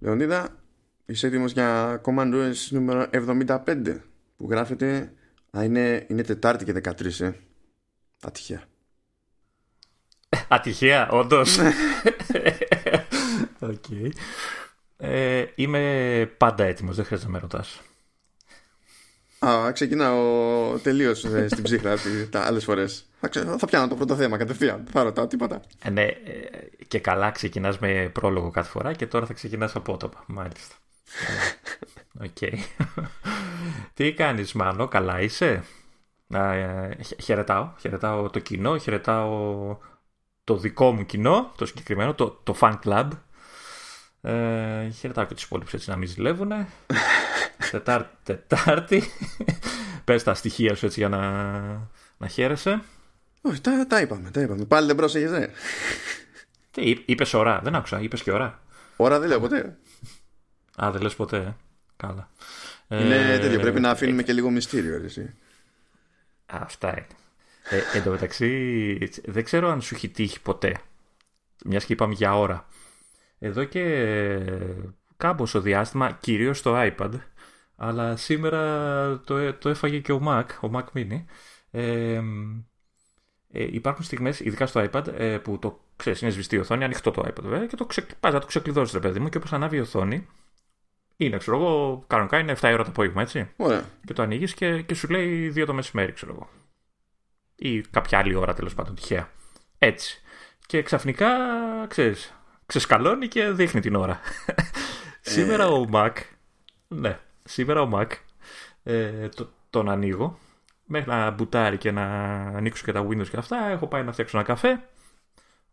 Λεωνίδα, είσαι έτοιμος για Command OS νούμερο 75 που γράφεται Α, είναι, είναι Τετάρτη και 13, ε. Ατυχία. Ατυχία, όντως. okay. ε, είμαι πάντα έτοιμος, δεν χρειάζεται να με ρωτάς. Α, ξεκινάω τελείως ε, στην ψύχρα τα άλλες φορές. Θα, θα πιάνω το πρώτο θέμα κατευθείαν. Θα ρωτάω τίποτα. Ε, ναι, ε, και καλά ξεκινάς με πρόλογο κάθε φορά και τώρα θα ξεκινάς απότομα. Μάλιστα. OK. Okay. Τι κάνεις, Μάνο, καλά είσαι; Ε, χαιρετάω, χαιρετάω το κοινό, χαιρετάω το δικό μου κοινό, το συγκεκριμένο, το, το fan club. Ε, χαιρετάω και τους υπόλοιπους έτσι να μην ζηλεύουν. Τετάρτη. Τετάρτη. Πες τα στοιχεία σου έτσι για να, να χαίρεσαι. Όχι, τα, τα είπαμε, τα είπαμε. Πάλι δεν πρόσεχες, ε. Τι, είπες ώρα, δεν άκουσα, είπες και ώρα. Ώρα δεν λέω ποτέ. Α, δεν λες ποτέ. Ε. Καλά. Είναι ε, τέτοιο, πρέπει να αφήνουμε και λίγο μυστήριο, εσύ. Αυτά είναι. Ε, εν τω μεταξύ, δεν ξέρω αν σου έχει τύχει ποτέ. Μιας και είπαμε για ώρα. Εδώ και κάμποσο διάστημα, κυρίως στο iPad, αλλά σήμερα το, το έφαγε και ο Mac, ο Mac Mini. Ε, ε, υπάρχουν στιγμές, ειδικά στο iPad, ε, που το ξέρεις, είναι σβηστή η οθόνη, ανοιχτό το iPad βέβαια, και το ξε, πας να το ξεκλειδώσεις, ρε παιδί μου, και όπως ανάβει η οθόνη, είναι, ξέρω εγώ, κανονικά είναι 7 ώρα το απόγευμα, έτσι. Ωραία. Και το ανοίγεις και, και σου λέει 2 το μεσημέρι, ξέρω εγώ. Ή κάποια άλλη ώρα τέλος πάντων, τυχαία. Έτσι. Και ξαφνικά, ξέρεις, ξεσκαλώνει και δείχνει την ώρα. σήμερα ο Mac, ναι, σήμερα ο Mac, ε, το, τον ανοίγω, μέχρι να μπουτάρει και να ανοίξω και τα Windows και αυτά, έχω πάει να φτιάξω ένα καφέ,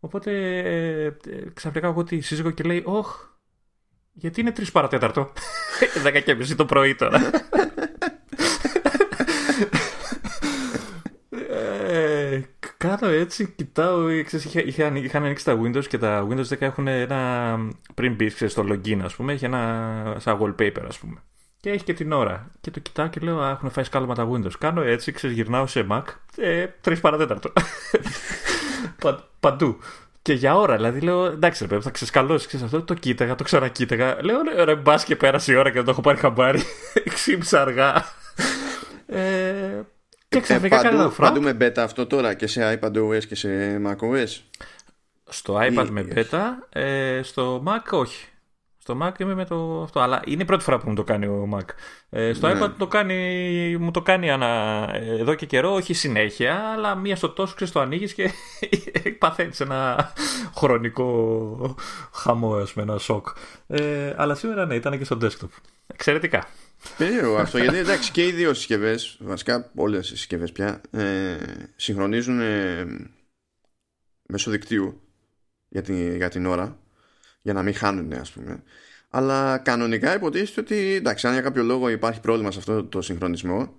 οπότε ε, ε, ξαφνικά έχω τη σύζυγο και λέει, όχ, γιατί είναι 3 παρατέταρτο; 10 και μισή το πρωί τώρα. Κάνω έτσι, κοιτάω, ξέρεις, είχα, είχα, είχαν ανοίξει τα Windows και τα Windows 10 έχουν ένα, πριν μπει στο login ας πούμε, έχει ένα σαν wallpaper ας πούμε. Και έχει και την ώρα. Και το κοιτάω και λέω, α, έχουν φάει σκάλωμα τα Windows. Κάνω έτσι, ξέρεις, γυρνάω σε Mac, ε, 3 παρατέταρτο. Πα, παντού. Και για ώρα, δηλαδή λέω, εντάξει, ρε παιδί, θα ξεσκαλώσει, ξέρεις αυτό. Το κοίταγα, το ξανακοίταγα. Λέω, ρε, ρε μπας και πέρασε η ώρα και δεν το έχω πάρει χαμπάρι. Ξύμψα αργά. ε, και ξαφνικά ε, παντού, παντού με beta αυτό τώρα και σε iPadOS και σε macOS. Στο iPad με beta, ε, στο Mac όχι. Στο Mac είμαι με το αυτό. Αλλά είναι η πρώτη φορά που μου το κάνει ο Mac. Ε, στο ναι. iPad το κάνει, μου το κάνει ανα, εδώ και καιρό, όχι συνέχεια, αλλά μία στο τόσο ξέρεις το ανοίγεις και παθαίνεις ένα χρονικό χαμό, ας πούμε, ένα σοκ. Ε, αλλά σήμερα ναι, ήταν και στο desktop. Εξαιρετικά. Περίεργο αυτό, γιατί εντάξει και οι δύο συσκευές, βασικά όλες οι συσκευές πια, ε, συγχρονίζουν ε, μέσω δικτύου για την, για την ώρα για να μην χάνουν ας πούμε. Αλλά κανονικά υποτίθεται ότι εντάξει αν για κάποιο λόγο υπάρχει πρόβλημα σε αυτό το συγχρονισμό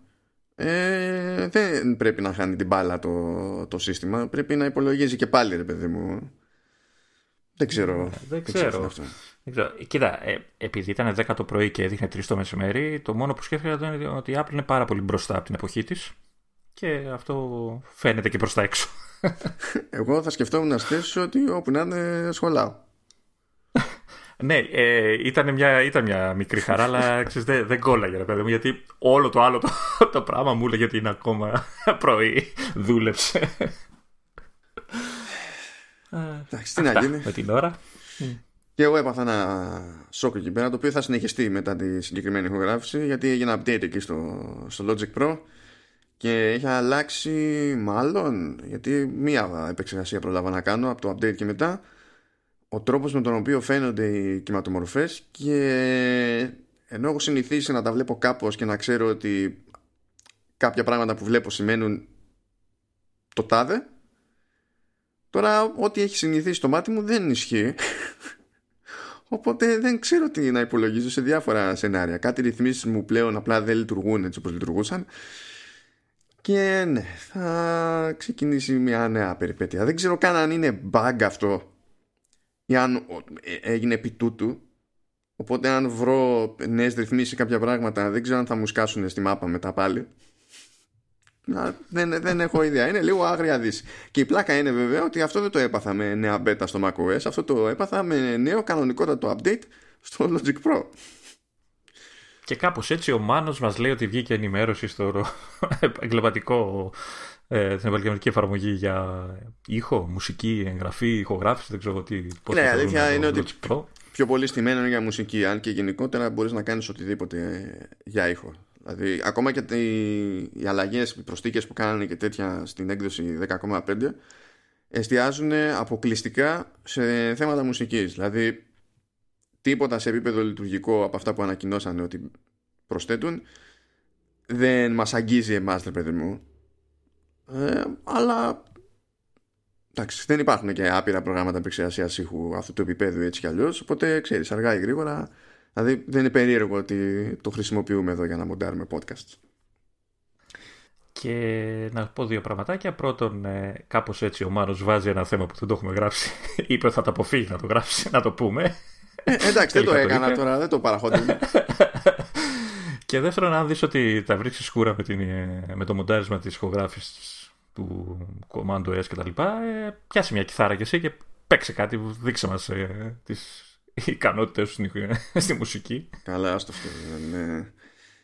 ε, δεν πρέπει να χάνει την μπάλα το, το σύστημα. Πρέπει να υπολογίζει και πάλι ρε παιδί μου. Δεν ξέρω. Δεν ξέρω, αυτό. Δεν ξέρω. Κοίτα, ε, επειδή ήταν 10 το πρωί και έδειχνε 3 το μεσημέρι, το μόνο που σκέφτηκα ήταν ότι η Apple είναι πάρα πολύ μπροστά από την εποχή της και αυτό φαίνεται και προς τα έξω. Εγώ θα σκεφτόμουν να στήσω ότι όπου να είναι σχολάω. Ναι, ε, ήταν, μια, ήταν μια μικρή χαρά, αλλά ξέρεις, δεν, δεν κόλλαγε ρε παιδί μου, γιατί όλο το άλλο το, το πράγμα μου έλεγε ότι είναι ακόμα πρωί, δούλεψε. Εντάξει, τι να γίνει. Με την ώρα. Και εγώ έπαθα ένα σοκ εκεί πέρα, το οποίο θα συνεχιστεί μετά τη συγκεκριμένη ηχογράφηση, γιατί έγινε update εκεί στο, στο Logic Pro και έχει αλλάξει μάλλον, γιατί μία επεξεργασία προλάβα να κάνω από το update και μετά, ο τρόπος με τον οποίο φαίνονται οι κυματομορφές και ενώ έχω συνηθίσει να τα βλέπω κάπως και να ξέρω ότι κάποια πράγματα που βλέπω σημαίνουν το τάδε τώρα ό,τι έχει συνηθίσει το μάτι μου δεν ισχύει οπότε δεν ξέρω τι να υπολογίζω σε διάφορα σενάρια. Κάτι ρυθμίσεις μου πλέον απλά δεν λειτουργούν έτσι όπως λειτουργούσαν. Και ναι θα ξεκινήσει μια νέα περιπέτεια. Δεν ξέρω καν αν είναι bug αυτό ή αν ε, έγινε επί τούτου. Οπότε αν βρω νέες ρυθμίσεις κάποια πράγματα δεν ξέρω αν θα μου σκάσουν στη μάπα μετά πάλι να, δεν, δεν έχω ιδέα. Είναι λίγο άγρια δύση. Και η πλάκα είναι βέβαια ότι αυτό δεν το έπαθα με νέα beta στο macOS. Αυτό το έπαθα με νέο κανονικότατο update στο Logic Pro. Και κάπως έτσι ο Μάνος μας λέει ότι βγήκε ενημέρωση στο επαγγελματικό ε, την επαγγελματική εφαρμογή για ήχο, μουσική, εγγραφή, ηχογράφηση, δεν ξέρω τι. Πώς ναι, αλήθεια είναι ότι Pro. πιο πολύ στημένο είναι για μουσική, αν και γενικότερα μπορείς να κάνεις οτιδήποτε για ήχο. Δηλαδή, ακόμα και οι αλλαγές, οι προσθήκες που κάνανε και τέτοια στην έκδοση 10,5 εστιάζουν αποκλειστικά σε θέματα μουσικής. Δηλαδή, τίποτα σε επίπεδο λειτουργικό από αυτά που ανακοινώσανε ότι προσθέτουν δεν μας αγγίζει εμάς, ρε παιδί μου. Ε, αλλά εντάξει, δεν υπάρχουν και άπειρα προγράμματα επεξεργασίας ήχου αυτού του επίπεδου έτσι κι αλλιώς. Οπότε ξέρεις, αργά ή γρήγορα. Δηλαδή δεν είναι περίεργο ότι το χρησιμοποιούμε εδώ για να μοντάρουμε podcast. Και να πω δύο πραγματάκια. Πρώτον, ε, κάπως έτσι ο Μάνος βάζει ένα θέμα που δεν το έχουμε γράψει. Είπε θα το αποφύγει να το γράψει, να το πούμε. Ε, εντάξει, δεν το έκανα τώρα, δεν το παραχωρούμε. και δεύτερον, αν δεις ότι τα βρίσκεις σκούρα με, την, ε, με το μοντάρισμα της ηχογράφησης του Commando S και τα λοιπά, ε, πιάσε μια κιθάρα και εσύ και παίξε κάτι, δείξε μας ε, τις ικανότητες σου στη μουσική. Καλά, άστο αυτό. Ναι.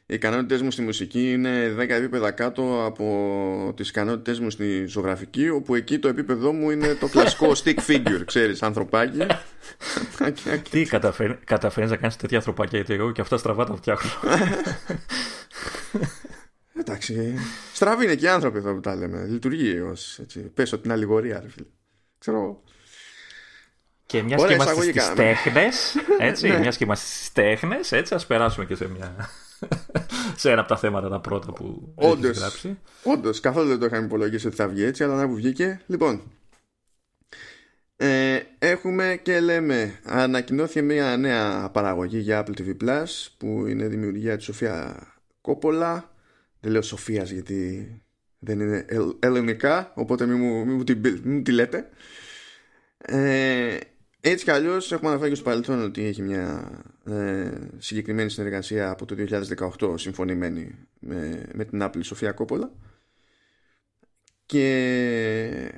Οι ικανότητες μου στη μουσική είναι 10 επίπεδα κάτω από τις ικανότητες μου στη ζωγραφική, όπου εκεί το επίπεδο μου είναι το κλασικό stick figure, ξέρεις, ανθρωπάκι. Τι καταφέρνεις να κάνεις τέτοια ανθρωπάκια, γιατί εγώ και αυτά στραβά τα φτιάχνω. Εντάξει. Στραβή είναι και οι άνθρωποι εδώ που τα λέμε. Λειτουργεί ως. Πέσω την αλληγορία, ρε φίλε. Ξέρω. Και μιας και είμαστε στις τέχνες, έτσι, ναι. μιας και είμαστε στις τέχνες, έτσι, ας περάσουμε και σε μια. σε ένα από τα θέματα τα πρώτα που έχεις γράψει. Όντως, καθόλου δεν το είχαμε υπολογίσει ότι θα βγει έτσι, αλλά να που βγήκε. Λοιπόν, ε, έχουμε και λέμε ανακοινώθηκε μια νέα παραγωγή για Apple TV Plus που είναι δημιουργία της Σοφία Κόπολα δεν λέω Σοφίας γιατί δεν είναι ελληνικά οπότε μην μου, μην μου, τη, μην τη λέτε ε, έτσι κι αλλιώς έχουμε αναφέρει και στο παρελθόν ότι έχει μια ε, συγκεκριμένη συνεργασία από το 2018 συμφωνημένη με, με την Apple Σοφία Κόπολα και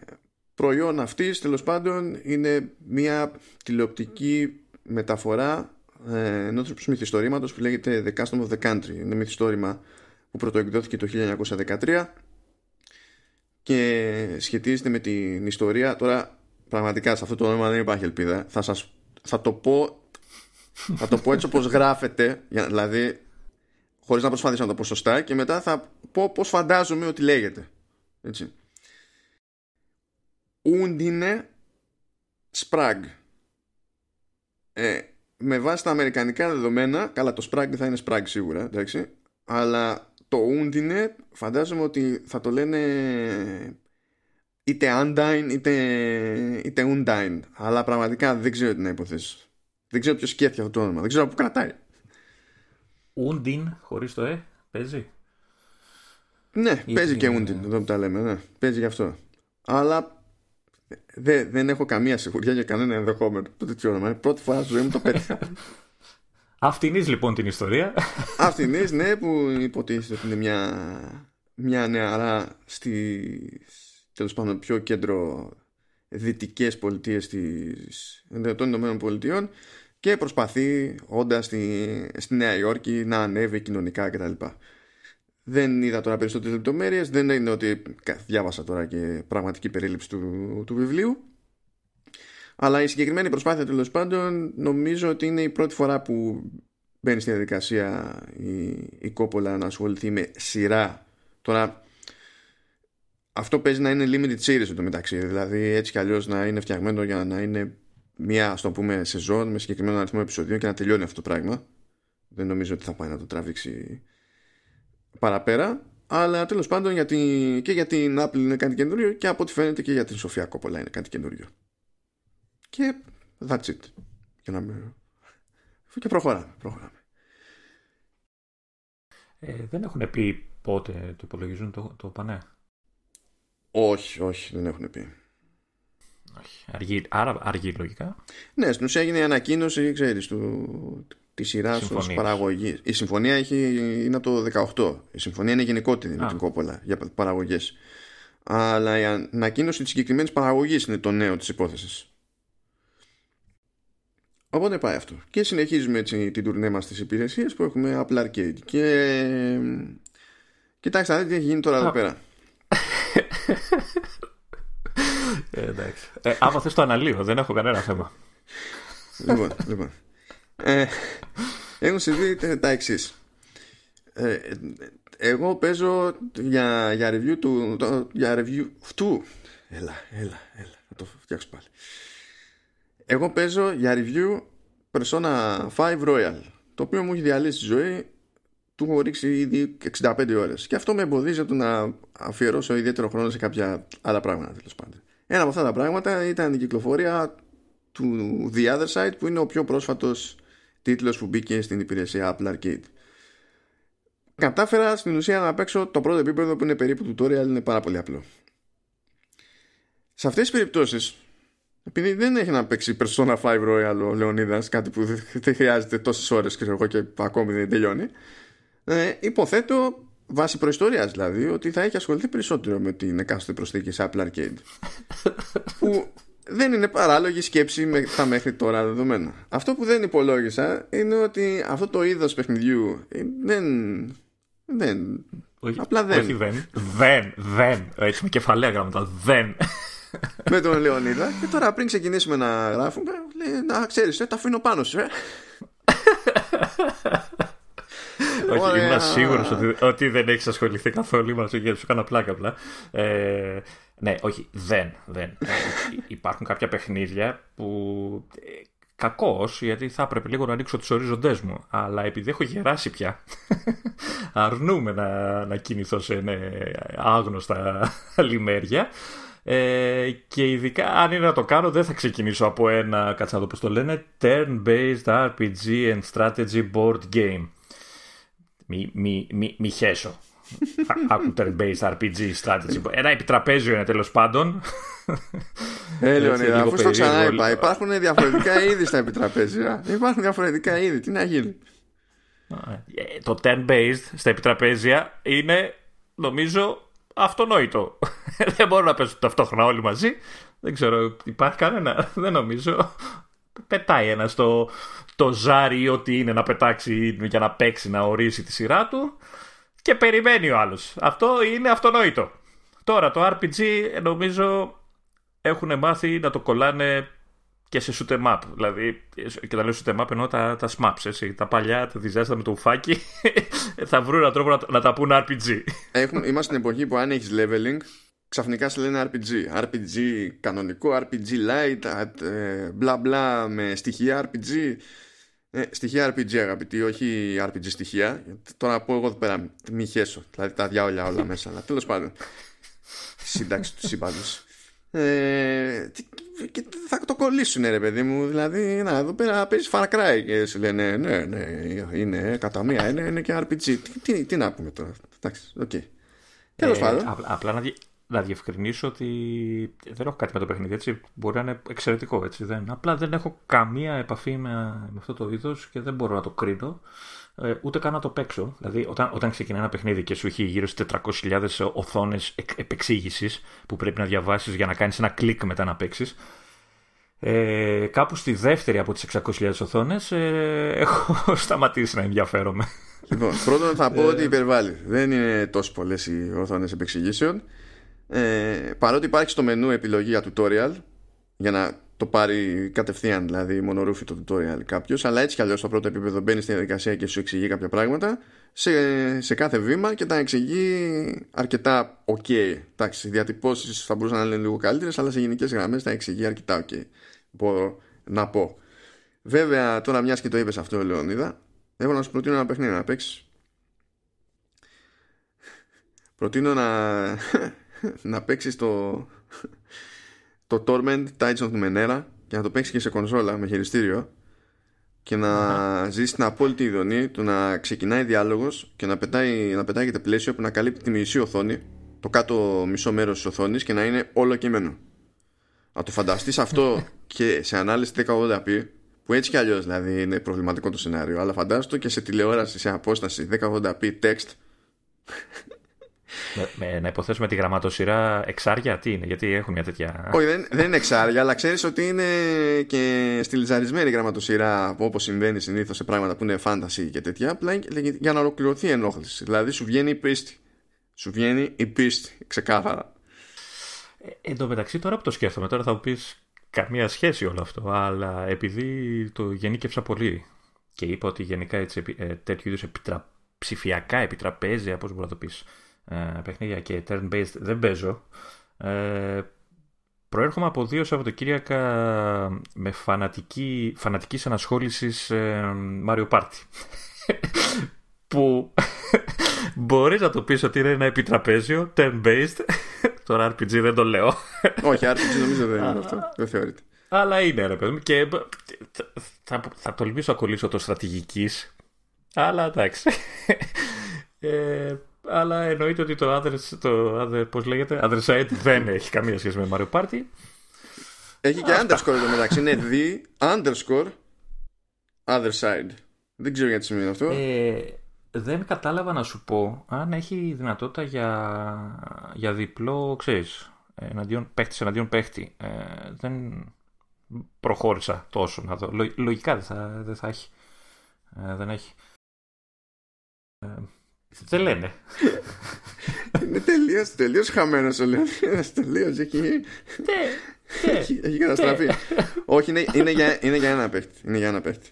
προϊόν αυτής τέλος πάντων είναι μια τηλεοπτική μεταφορά ε, ενός μυθιστορήματος που λέγεται The Custom of the Country είναι μυθιστόρημα που πρωτοεκδόθηκε το 1913 και σχετίζεται με την ιστορία. Τώρα πραγματικά σε αυτό το όνομα δεν υπάρχει ελπίδα. Θα, σας, θα το πω θα το πω έτσι όπως γράφεται δηλαδή χωρίς να προσπαθήσω να το πω σωστά και μετά θα πω πως φαντάζομαι ότι λέγεται. Έτσι. Ούντινε Σπραγκ ε, με βάση τα αμερικανικά δεδομένα καλά το Sprague θα είναι Sprague σίγουρα εντάξει, αλλά το Undine φαντάζομαι ότι θα το λένε είτε Undine είτε, είτε Undine αλλά πραγματικά δεν ξέρω τι να υποθέσει δεν ξέρω ποιος σκέφτεται αυτό το όνομα. Δεν ξέρω που κρατάει. Undine χωρίς το ε παίζει. Ναι παίζει και Undine εδώ που τα λέμε ναι. παίζει γι' αυτό. Αλλά δεν, δεν έχω καμία σιγουριά για κανένα ενδεχόμενο. Το τέτοιο όνομα πρώτη φορά στη ζωή μου το πέτυχα. Αυτινής λοιπόν την ιστορία. Αυτινής ναι που υποτίθεται ότι είναι μια, μια νεαρά στη τέλος πάντων πιο κέντρο δυτικές πολιτείες της, των Ηνωμένων Πολιτειών και προσπαθεί όντας στη, στη Νέα Υόρκη να ανέβει κοινωνικά κτλ. Δεν είδα τώρα περισσότερες λεπτομέρειες, δεν είναι ότι διάβασα τώρα και πραγματική περίληψη του, του βιβλίου αλλά η συγκεκριμένη προσπάθεια τέλος πάντων νομίζω ότι είναι η πρώτη φορά που μπαίνει στη διαδικασία η, η Κόπολα να ασχοληθεί με σειρά. Τώρα αυτό παίζει να είναι limited series το μεταξύ. Δηλαδή έτσι κι αλλιώς να είναι φτιαγμένο για να είναι μια ας το πούμε σεζόν με συγκεκριμένο αριθμό επεισοδίων και να τελειώνει αυτό το πράγμα. Δεν νομίζω ότι θα πάει να το τραβήξει παραπέρα. Αλλά τέλος πάντων γιατί, και για την Apple είναι κάτι καινούριο και από ό,τι φαίνεται και για την Σοφία Κόπολα είναι κάτι καινούριο. Και that's it. Και, να... και προχωράμε. προχωράμε. Ε, δεν έχουν πει πότε το υπολογίζουν το, το πανέ. Όχι, όχι, δεν έχουν πει. Όχι. Αργή, άρα αργή λογικά. Ναι, στην ουσία έγινε η ανακοίνωση, ξέρεις, του, της σειράς ως παραγωγής. Η συμφωνία έχει, είναι από το 18. Η συμφωνία είναι γενικότερη με την Κόπολα για παραγωγές. Αλλά η ανακοίνωση της συγκεκριμένης παραγωγής είναι το νέο της υπόθεσης. Οπότε πάει αυτό. Και συνεχίζουμε έτσι την τουρνέ μας στις υπηρεσίες που έχουμε Apple Arcade. Και κοιτάξτε να δείτε τι έχει γίνει τώρα εδώ πέρα. Ε, εντάξει. Ε, άμα θες το αναλύω, δεν έχω κανένα θέμα. λοιπόν, λοιπόν. Ε, έχουν συμβεί τα εξής. Ε, εγώ παίζω για, για review του το, για review του έλα, έλα, έλα θα το φτιάξω πάλι εγώ παίζω για review Persona 5 Royal το οποίο μου έχει διαλύσει τη ζωή του έχω ρίξει ήδη 65 ώρες και αυτό με εμποδίζει το να αφιερώσω ιδιαίτερο χρόνο σε κάποια άλλα πράγματα τέλος πάντων. Ένα από αυτά τα πράγματα ήταν η κυκλοφορία του The Other Side που είναι ο πιο πρόσφατος τίτλος που μπήκε στην υπηρεσία Apple Arcade. Κατάφερα στην ουσία να παίξω το πρώτο επίπεδο που είναι περίπου tutorial είναι πάρα πολύ απλό. Σε αυτές τις περιπτώσεις επειδή δεν έχει να παίξει Persona 5 Royal ο Λεωνίδας κάτι που δεν χρειάζεται τόσες ώρες και εγώ και ακόμη δεν τελειώνει ε, υποθέτω βάσει προϊστορίας δηλαδή ότι θα έχει ασχοληθεί περισσότερο με την εκάστοτε προσθήκη σε Apple Arcade που δεν είναι παράλογη σκέψη με τα μέχρι τώρα δεδομένα. Αυτό που δεν υπολόγισα είναι ότι αυτό το είδος παιχνιδιού δεν... δεν όχι, απλά δεν. Όχι δεν. Δεν, δεν. Έτσι με κεφαλαία γράμματα. Δεν. με τον Λεωνίδα και τώρα πριν ξεκινήσουμε να γράφουμε λέει να ξέρεις ε, τα αφήνω πάνω σου ε. Όχι, είμαι σίγουρος ότι, ότι δεν έχεις ασχοληθεί καθόλου μαζί γιατί σου έκανα πλάκα απλά. Ε, ναι, όχι, δεν. δεν. Ε, υπάρχουν κάποια παιχνίδια που. Ε, Κακώς, γιατί θα έπρεπε λίγο να ανοίξω τους ορίζοντέ μου. Αλλά επειδή έχω γεράσει πια, αρνούμε να, να κινηθώ σε ναι, άγνωστα λιμέρια. Ε, και ειδικά αν είναι να το κάνω δεν θα ξεκινήσω από ένα, κάτσε να δω πώς το λένε, turn-based RPG and strategy board game. Μη, μη, μη, μη χέσω. Άκου turn-based RPG strategy. Ένα επιτραπέζιο είναι τέλος πάντων. Ε, Λεωνίδα, αφού το ξανά είπα, υπάρχουν διαφορετικά είδη στα επιτραπέζια. Υπάρχουν διαφορετικά είδη. Τι να γίνει; Ε, το turn-based στα επιτραπέζια είναι, νομίζω, αυτονόητο. Δεν μπορούν να παίζουν ταυτόχρονα όλοι μαζί. Δεν ξέρω, υπάρχει κανένα. Δεν νομίζω. Πετάει ένα το, το ζάρι ή ό,τι είναι να πετάξει για να παίξει, να ορίσει τη σειρά του και περιμένει ο άλλος. Αυτό είναι αυτονόητο. Τώρα το RPG νομίζω έχουν μάθει να το κολλάνε και σε shoot up. Δηλαδή, και τα λέω shoot up εννοώ τα, τα smaps, έτσι. Τα παλιά, τα διζάστα με το ουφάκι, θα βρουν έναν τρόπο να, να τα πούνε RPG. Έχουμε, είμαστε στην εποχή που αν έχεις leveling, ξαφνικά σε λένε RPG. RPG κανονικό, RPG light, ε, μπλα μπλα με στοιχεία RPG. Ε, στοιχεία RPG αγαπητοί, όχι RPG στοιχεία. Τώρα να πω εγώ εδώ πέρα, μη χέσω. Δηλαδή τα διάολια όλα μέσα. Αλλά τέλος πάντων. Σύνταξη του σύμπαντος. Ε, και θα το κολλήσουν ρε παιδί μου δηλαδή να εδώ πέρα παίζεις Far Cry και σου λένε ναι ναι είναι κατά μία είναι, είναι και RPG τι, τι, να πούμε τώρα εντάξει OK okay. τέλος ε, πάντων απλά να, να διευκρινίσω ότι δεν έχω κάτι με το παιχνίδι έτσι μπορεί να είναι εξαιρετικό έτσι δεν. απλά δεν έχω καμία επαφή με, με αυτό το είδος και δεν μπορώ να το κρίνω ε, ούτε καν να το παίξω. Δηλαδή, όταν, όταν ξεκινά ένα παιχνίδι και σου έχει γύρω στις 400.000 οθόνες επεξήγησης που πρέπει να διαβάσεις για να κάνεις ένα κλικ μετά να παίξεις. Ε, κάπου στη δεύτερη από τις 600.000 οθόνες ε, έχω σταματήσει να ενδιαφέρομαι. Λοιπόν, πρώτον θα πω ότι υπερβάλλει. Δεν είναι τόσο πολλές οι οθόνες επεξηγήσεων. Ε, παρότι υπάρχει στο μενού επιλογή για tutorial για να το πάρει κατευθείαν, δηλαδή μονορούφι το tutorial κάποιος, αλλά έτσι κι αλλιώς στο πρώτο επίπεδο μπαίνει στη διαδικασία και σου εξηγεί κάποια πράγματα σε, σε κάθε βήμα και τα εξηγεί αρκετά ok. Εντάξει, οι διατυπώσεις θα μπορούσαν να είναι λίγο καλύτερες, αλλά σε γενικές γραμμές τα εξηγεί αρκετά ok. Μπορώ να πω. Βέβαια, τώρα μιας και το είπες αυτό, Λεωνίδα, έχω να σου προτείνω ένα παιχνίδι να παίξεις. Προτείνω να, να παίξεις το, το Torment Tides of Numenera και να το παίξεις και σε κονσόλα με χειριστήριο και να uh-huh. ζήσει την απόλυτη ειδονή του να ξεκινάει διάλογος και να, πετάει, να πετάγεται πλαίσιο που να καλύπτει τη μισή οθόνη το κάτω μισό μέρος της οθόνης και να είναι όλο κείμενο να το φανταστείς αυτό και σε ανάλυση 1080p που έτσι κι αλλιώς δηλαδή είναι προβληματικό το σενάριο αλλά φαντάστο και σε τηλεόραση σε απόσταση 1080p text με, με, να υποθέσουμε τη γραμματοσυρά εξάρια, τι είναι, γιατί έχουν μια τέτοια. Όχι, δεν, δεν είναι εξάρια, αλλά ξέρεις ότι είναι και στυλιζαρισμένη γραμματοσυρά όπως συμβαίνει συνήθως σε πράγματα που είναι fantasy και τέτοια. Απλά για να ολοκληρωθεί η ενόχληση. Δηλαδή σου βγαίνει η πίστη. Σου βγαίνει η πίστη, ξεκάθαρα. Ε, εν τω μεταξύ, τώρα που το σκέφτομαι, τώρα θα μου πεις καμία σχέση όλο αυτό, αλλά επειδή το γενίκευσα πολύ και είπα ότι γενικά έτσι, ε, τέτοιου είδους επιτρα... ψηφιακά επιτραπέζια, πώς μπορεί να το πεις, ε, παιχνίδια και turn-based δεν παίζω. Ε, προέρχομαι από δύο Σαββατοκύριακα με φανατική, φανατικής ανασχόλησης ε, Mario Party. που μπορείς να το πεις ότι είναι ένα επιτραπέζιο turn-based Τώρα RPG δεν το λέω. Όχι, RPG νομίζω δεν είναι αυτό. Δεν θεωρείται. Αλλά είναι ρε παιδί μου. Και θα, θα τολμήσω να κολλήσω το στρατηγικής. Αλλά εντάξει. Ε, αλλά εννοείται ότι το other, το other πώς λέγεται, other side δεν έχει καμία σχέση με Mario Party. Έχει και underscore εδώ μεταξύ. Είναι the underscore other side. Δεν ξέρω γιατί σημαίνει αυτό. Ε, δεν κατάλαβα να σου πω αν έχει δυνατότητα για, για διπλό, ξέρεις, εναντίον παίχτης εναντίον παίχτη. Ε, δεν προχώρησα τόσο να δω. Λογικά δεν θα, δεν θα έχει. Ε, δεν έχει. Ε, δεν λένε. Είναι τελείως τελείως χαμένος ο Λεωνίδας. Τελείως έχει. Ναι, ναι, έχει, έχει καταστραφεί. Όχι, είναι, είναι, για, είναι για ένα παίχτη. Είναι για ένα παίχτη.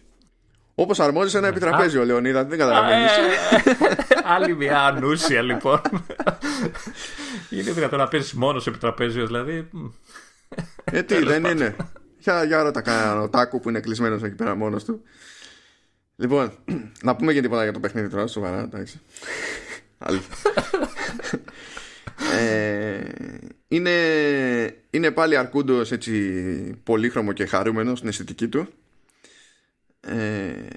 Όπως αρμόζει σε ένα επιτραπέζιο, Λεωνίδα, δεν καταλαβαίνεις. Ε, άλλη μια ανούσια, λοιπόν. είναι δυνατόν να παίζεις μόνος σε επιτραπέζιος, δηλαδή. Ε, τι, δεν είναι. Για, για ρώτα κανένα ο Τάκου που είναι κλεισμένος εκεί πέρα μόνος του. Λοιπόν, να πούμε και τίποτα για το παιχνίδι τώρα, σοβαρά, εντάξει. ε, είναι, είναι πάλι αρκούντος έτσι πολύχρωμο και χαρούμενο στην αισθητική του. Ε,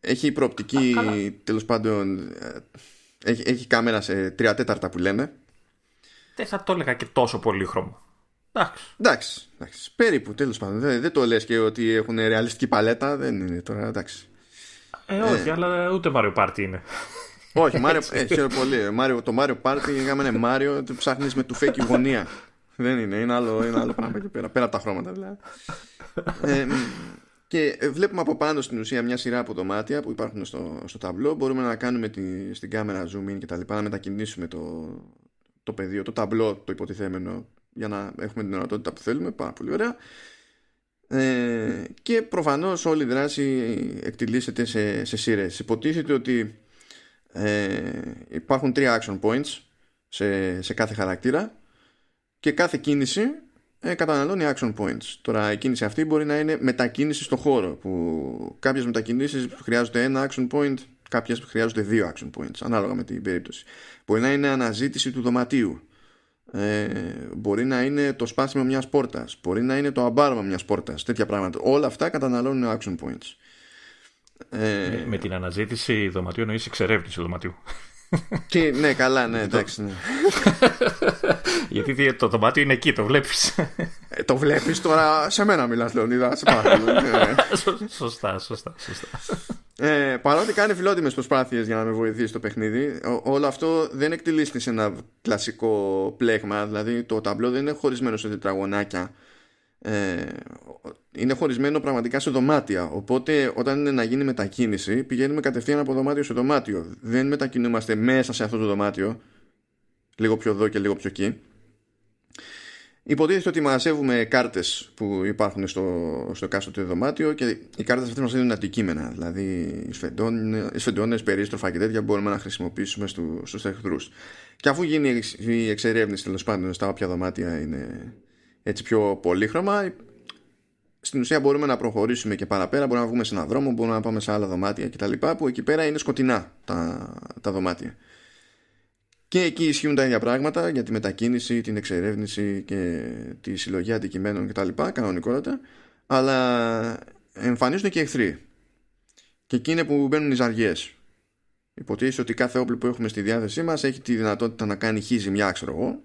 έχει προοπτική τέλος πάντων ε, έχει, έχει κάμερα σε τρία τέταρτα που λένε δεν θα το έλεγα και τόσο πολύ χρώμο εντάξει. εντάξει, εντάξει. Περίπου τέλος πάντων. Δεν, δεν το λες και ότι έχουν ρεαλιστική παλέτα. Δεν είναι τώρα εντάξει ε, όχι ε, αλλά ούτε Mario Party είναι όχι, Μάριο, ε, χαίρομαι πολύ. Μάριο, το Mario Party είναι Μάριο, το ψάχνεις με του fake γωνία. Δεν είναι, είναι άλλο, είναι άλλο πράγμα εκεί πέρα. Πέρα από τα χρώματα δηλαδή. ε, και ε, βλέπουμε από πάνω στην ουσία μια σειρά από δωμάτια που υπάρχουν στο, στο ταμπλό. Μπορούμε να κάνουμε τη, στην κάμερα zoom in και τα λοιπά, να μετακινήσουμε το, το πεδίο, το ταμπλό, το υποτιθέμενο, για να έχουμε την ορατότητα που θέλουμε. Πάρα πολύ ωραία. Ε, και προφανώς όλη η δράση εκτιλήσεται σε, σε σειρές. Υποτίθεται ότι ε, υπάρχουν τρία action points σε, σε κάθε χαρακτήρα και κάθε κίνηση ε, καταναλώνει action points. Τώρα η κίνηση αυτή μπορεί να είναι μετακίνηση στο χώρο που κάποιες μετακινήσεις χρειάζονται ένα action point κάποιες χρειάζονται δύο action points ανάλογα με την περίπτωση. Μπορεί να είναι αναζήτηση του δωματίου ε, μπορεί να είναι το σπάσιμο μιας πόρτας μπορεί να είναι το αμπάρμα μιας πόρτας τέτοια πράγματα. Όλα αυτά καταναλώνουν action points. Ε, με, την αναζήτηση δωματίου εννοείς εξερεύνηση δωματίου. Και, ναι, καλά, ναι, εντάξει. Ναι. Γιατί το δωμάτιο είναι εκεί, το βλέπεις. Ε, το βλέπεις τώρα. Σε μένα μιλάς, Λεωνίδα. Σε ναι. σωστά, σωστά. σωστά. Ε, παρότι κάνει φιλότιμες προσπάθειες για να με βοηθήσει στο παιχνίδι, όλο αυτό δεν εκτελείται σε ένα κλασικό πλέγμα. Δηλαδή, το ταμπλό δεν είναι χωρισμένο σε τετραγωνάκια ε, είναι χωρισμένο πραγματικά σε δωμάτια. Οπότε όταν είναι να γίνει μετακίνηση, πηγαίνουμε κατευθείαν από δωμάτιο σε δωμάτιο. Δεν μετακινούμαστε μέσα σε αυτό το δωμάτιο, λίγο πιο εδώ και λίγο πιο εκεί. Υποτίθεται ότι μαζεύουμε κάρτες που υπάρχουν στο, στο εκάστοτε δωμάτιο και οι κάρτες αυτές μας δίνουν αντικείμενα. Δηλαδή, σφεντώνε, περίστροφα και τέτοια μπορούμε να χρησιμοποιήσουμε στου εχθρούς. Και αφού γίνει η εξερεύνηση τέλος πάντων στα όποια δωμάτια είναι έτσι πιο πολύχρωμα στην ουσία μπορούμε να προχωρήσουμε και παραπέρα μπορούμε να βγούμε σε ένα δρόμο, μπορούμε να πάμε σε άλλα δωμάτια κτλ που εκεί πέρα είναι σκοτεινά τα, τα δωμάτια. Και εκεί ισχύουν τα ίδια πράγματα για τη μετακίνηση, την εξερεύνηση και τη συλλογή αντικειμένων κτλ κανονικότατα αλλά εμφανίζονται και εχθροί. Και εκεί είναι που μπαίνουν οι ζαριές. Υποτίθεται ότι κάθε όπλο που έχουμε στη διάθεσή μας έχει τη δυνατότητα να κάνει χίζη μια ξέρω εγώ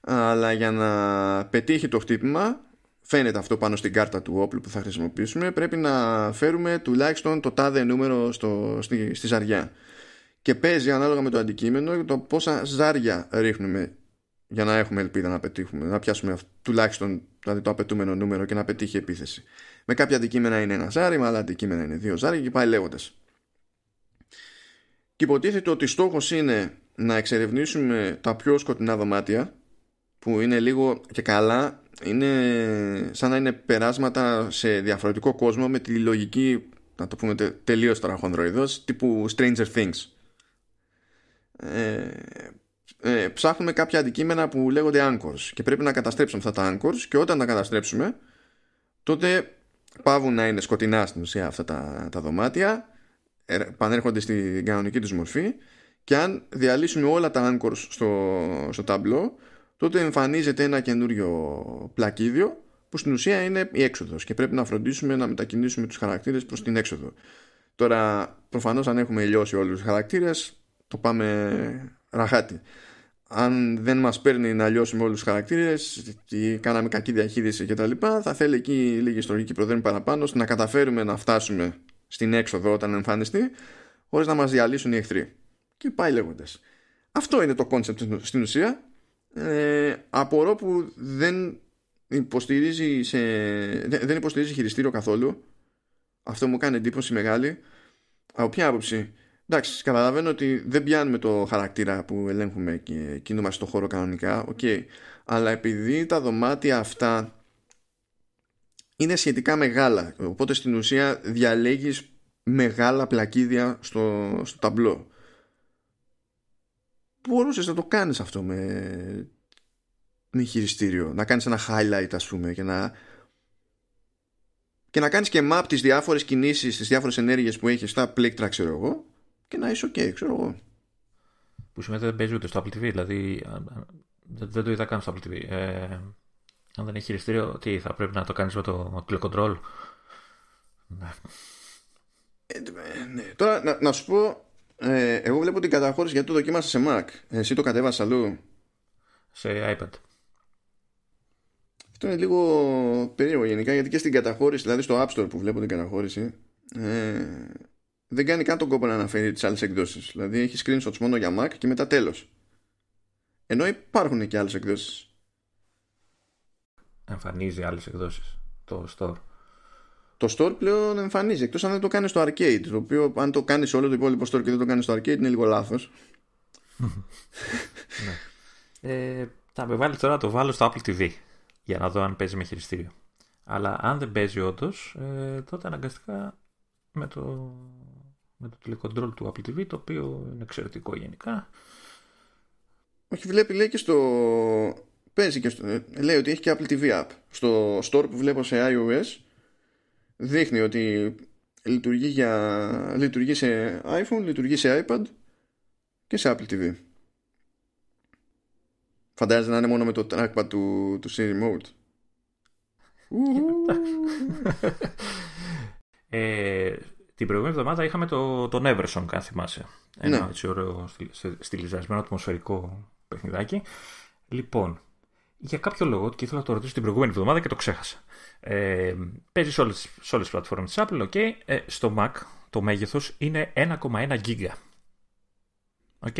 αλλά για να πετύχει το χτύπημα φαίνεται αυτό πάνω στην κάρτα του όπλου που θα χρησιμοποιήσουμε πρέπει να φέρουμε τουλάχιστον το τάδε νούμερο στο, στη, στη ζαριά και παίζει ανάλογα με το αντικείμενο το πόσα ζάρια ρίχνουμε για να έχουμε ελπίδα να πετύχουμε, να πιάσουμε τουλάχιστον δηλαδή το απαιτούμενο νούμερο και να πετύχει επίθεση. Με κάποια αντικείμενα είναι ένα ζάρι, με άλλα αντικείμενα είναι δύο ζάρια και πάει λέγοντας. Και υποτίθεται ότι στόχος είναι να εξερευνήσουμε τα πιο σκοτεινά δωμάτια που είναι λίγο και καλά είναι σαν να είναι περάσματα σε διαφορετικό κόσμο με τη λογική να το πούμε τελείως τώρα τύπου Stranger Things. Ε, ε, ψάχνουμε κάποια αντικείμενα που λέγονται anchors και πρέπει να καταστρέψουμε αυτά τα anchors και όταν τα καταστρέψουμε τότε πάβουν να είναι σκοτεινά στην ουσία αυτά τα, τα δωμάτια πανέρχονται στην κανονική τους μορφή και αν διαλύσουμε όλα τα anchors στο, στο ταμπλό τότε εμφανίζεται ένα καινούριο πλακίδιο που στην ουσία είναι η έξοδος και πρέπει να φροντίσουμε να μετακινήσουμε τους χαρακτήρες προς την έξοδο. Τώρα προφανώς αν έχουμε λιώσει όλους τους χαρακτήρες το πάμε ραχάτι. Αν δεν μας παίρνει να λιώσουμε όλους τους χαρακτήρες ή κάναμε κακή διαχείριση κτλ θα θέλει εκεί λίγη ιστορική προδέμη παραπάνω ώστε να καταφέρουμε να φτάσουμε στην έξοδο όταν εμφανιστεί χωρίς να μας διαλύσουν οι εχθροί. Και πάει λέγοντας. Αυτό είναι το concept στην ουσία. Ε, απορώ που δεν υποστηρίζει, σε, δεν υποστηρίζει χειριστήριο καθόλου. Αυτό μου κάνει εντύπωση μεγάλη. Από ποια άποψη; Εντάξει, καταλαβαίνω ότι δεν πιάνουμε το χαρακτήρα που ελέγχουμε και κινούμαστε στο χώρο κανονικά. Okay. Αλλά επειδή τα δωμάτια αυτά είναι σχετικά μεγάλα. Οπότε στην ουσία διαλέγεις μεγάλα πλακίδια στο, στο ταμπλό. Μπορούσες να το κάνεις αυτό με, με χειριστήριο. Να κάνεις ένα highlight ας πούμε και να, και να κάνεις και map τις διάφορες κινήσεις, τις διάφορες ενέργειες που έχεις στα πλήκτρα ξέρω εγώ και να είσαι ok ξέρω εγώ. Που σημαίνει ότι δεν παίζει ούτε στο Apple TV, δηλαδή δεν το είδα καν στο Apple TV. Ε, αν δεν έχει χειριστήριο, τι θα πρέπει να το κάνεις με το τηλεκοντρόλ. Ναι. Ε, ναι. Τώρα να, να, σου πω, ε, εγώ βλέπω την καταχώρηση γιατί το δοκίμασα σε Mac. Εσύ το κατέβασα αλλού; Σε iPad. Αυτό είναι λίγο περίεργο γενικά γιατί και στην καταχώρηση, δηλαδή στο App Store που βλέπω την καταχώρηση, ε, δεν κάνει καν τον κόπο να αναφέρει τις άλλες εκδόσεις. Δηλαδή έχει screenshots μόνο για Mac και μετά τέλος. Ενώ υπάρχουν και άλλες εκδόσεις εμφανίζει άλλες εκδόσεις το store. Το store πλέον εμφανίζει, εκτός αν δεν το κάνει στο arcade, το οποίο αν το κάνει όλο το υπόλοιπο store και δεν το κάνει στο arcade είναι λίγο λάθος. ναι. ε, θα με βάλεις τώρα να το βάλω στο Apple TV για να δω αν παίζει με χειριστήριο. Αλλά αν δεν παίζει όντως, ε, τότε αναγκαστικά με το, με το τηλεκοντρόλ του Apple TV, το οποίο είναι εξαιρετικό γενικά. Όχι, βλέπει λέει και στο, παίζει και στο, ε, λέει ότι έχει και Apple TV App. Στο store που βλέπω σε iOS δείχνει ότι λειτουργεί, για, λειτουργεί σε iPhone, λειτουργεί σε iPad και σε Apple TV. Φαντάζεται να είναι μόνο με το trackpad του, του Siri Mode. ε, την προηγούμενη εβδομάδα είχαμε το, τον Everson, αν θυμάσαι. Ένα ναι. έτσι ωραίο στυλιζασμένο ατμοσφαιρικό παιχνιδάκι. Λοιπόν, για κάποιο λόγο, και ήθελα να το ρωτήσω την προηγούμενη εβδομάδα και το ξέχασα. Ε, παίζει σε όλες, σε όλες τις πλατφόρμες της Apple, okay. ε, στο Mac το μέγεθος είναι 1,1 γίγα. OK.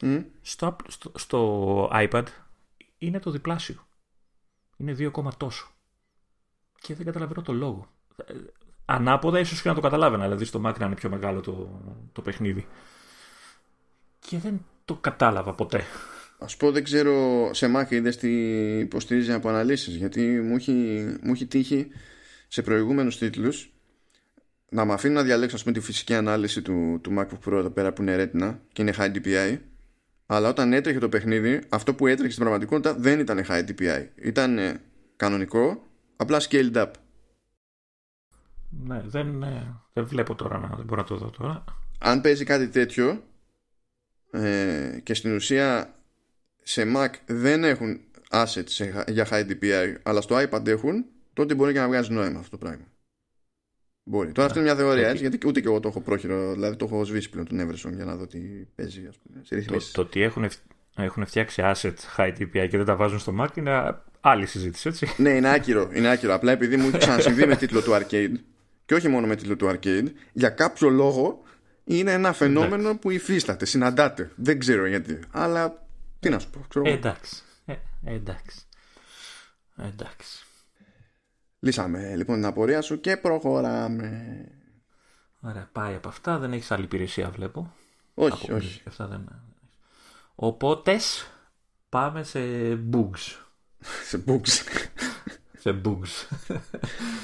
Mm. Στο, στο, στο, iPad είναι το διπλάσιο. Είναι 2, τόσο. Και δεν καταλαβαίνω το λόγο. Ε, ανάποδα ίσως και να το καταλάβαινα, δηλαδή στο Mac να είναι πιο μεγάλο το, το παιχνίδι. Και δεν το κατάλαβα ποτέ. Α πω δεν ξέρω σε Mac είδες τι υποστηρίζει από αναλύσεις. Γιατί μου έχει, μου έχει τύχει σε προηγούμενους τίτλους να με αφήνει να διαλέξω πούμε, τη φυσική ανάλυση του, του MacBook Pro εδώ πέρα που είναι Retina και είναι High DPI. Αλλά όταν έτρεχε το παιχνίδι, αυτό που έτρεχε στην πραγματικότητα δεν ήταν High DPI. Ήταν κανονικό, απλά scaled up. Ναι, δεν, ναι, δεν βλέπω τώρα να δεν μπορώ να το δω τώρα. Αν παίζει κάτι τέτοιο ε, και στην ουσία σε Mac δεν έχουν assets για high DPI αλλά στο iPad έχουν τότε μπορεί και να βγάζει νόημα αυτό το πράγμα Μπορεί. Τώρα αυτή είναι μια θεωρία έτσι, γιατί ούτε και εγώ το έχω πρόχειρο, δηλαδή το έχω σβήσει πλέον τον Everson για να δω τι παίζει ας πούμε, σε το, το ότι έχουν, έχουν φτιάξει asset high DPI και δεν τα βάζουν στο Mac είναι άλλη συζήτηση έτσι. ναι είναι άκυρο, είναι άκυρο. απλά επειδή μου ξανασυμβεί με τίτλο του Arcade και όχι μόνο με τίτλο του Arcade για κάποιο λόγο είναι ένα φαινόμενο που υφίσταται, συναντάται. Δεν ξέρω γιατί. Αλλά τι να σου πω. Ξέρω... Ε, εντάξει. Ε, εντάξει. Εντάξει. Λύσαμε λοιπόν την απορία σου και προχωράμε. Ωραία, πάει από αυτά. Δεν έχεις άλλη υπηρεσία, βλέπω. Όχι, όχι. Αυτά δεν... Οπότες πάμε σε bugs. σε bugs. σε bugs.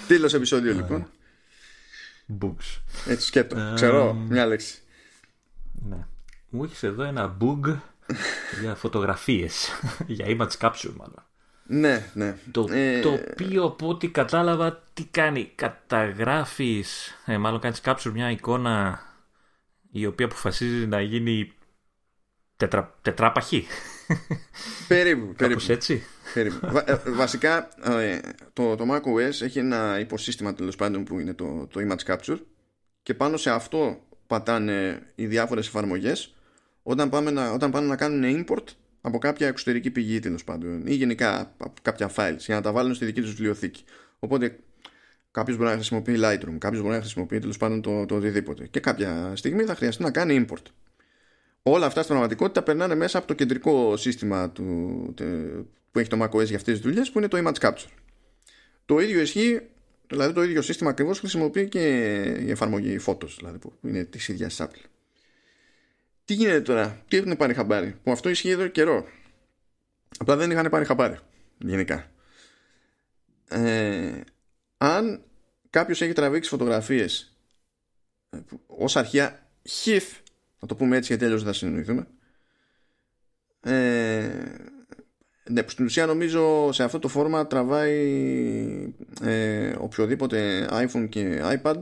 Τέλος επεισόδιο λοιπόν. Bugs. Έτσι σκέτο. Ξέρω, μια λέξη. Ναι. Μου έχεις εδώ ένα bug για φωτογραφίες. για image capture μάλλον. Ναι, ναι. Το, Ε, το οποίο από ό,τι κατάλαβα τι κάνει. Καταγράφεις, ε, μάλλον κάνεις capture μια εικόνα η οποία αποφασίζει να γίνει τετρα, τετράπαχη. Περίπου, περίπου. Κάπως έτσι. περίπου. Βα- ε, βασικά ε, το, το macOS έχει ένα υποσύστημα τέλος πάντων που είναι το, το image capture και πάνω σε αυτό πατάνε οι διάφορες εφαρμογές όταν, πάμε να, όταν πάνε να κάνουν import από κάποια εξωτερική πηγή τέλος πάντων ή γενικά από κάποια files για να τα βάλουν στη δική τους βιβλιοθήκη. Οπότε κάποιος μπορεί να χρησιμοποιεί Lightroom, κάποιος μπορεί να χρησιμοποιεί τέλος πάντων το, το οτιδήποτε. Και κάποια στιγμή θα χρειαστεί να κάνει import. Όλα αυτά στην πραγματικότητα περνάνε μέσα από το κεντρικό σύστημα του, τε- που έχει το macOS για αυτές τις δουλειές που είναι το image capture. Το ίδιο ισχύει, δηλαδή το ίδιο σύστημα ακριβώς χρησιμοποιεί και η εφαρμογή Photos, δηλαδή που είναι της ίδιας της Apple. Τι γίνεται τώρα, τι έχουν πάρει χαμπάρι, που αυτό ισχύει εδώ καιρό. Απλά δεν είχαν πάρει χαμπάρι, γενικά. Ε, αν κάποιος έχει τραβήξει φωτογραφίες ε, που- ως αρχεία HIF να το πούμε έτσι γιατί αλλιώς δεν θα συνοηθούμε ε, ναι, που στην ουσία νομίζω σε αυτό το φόρμα τραβάει ε, οποιοδήποτε iPhone και iPad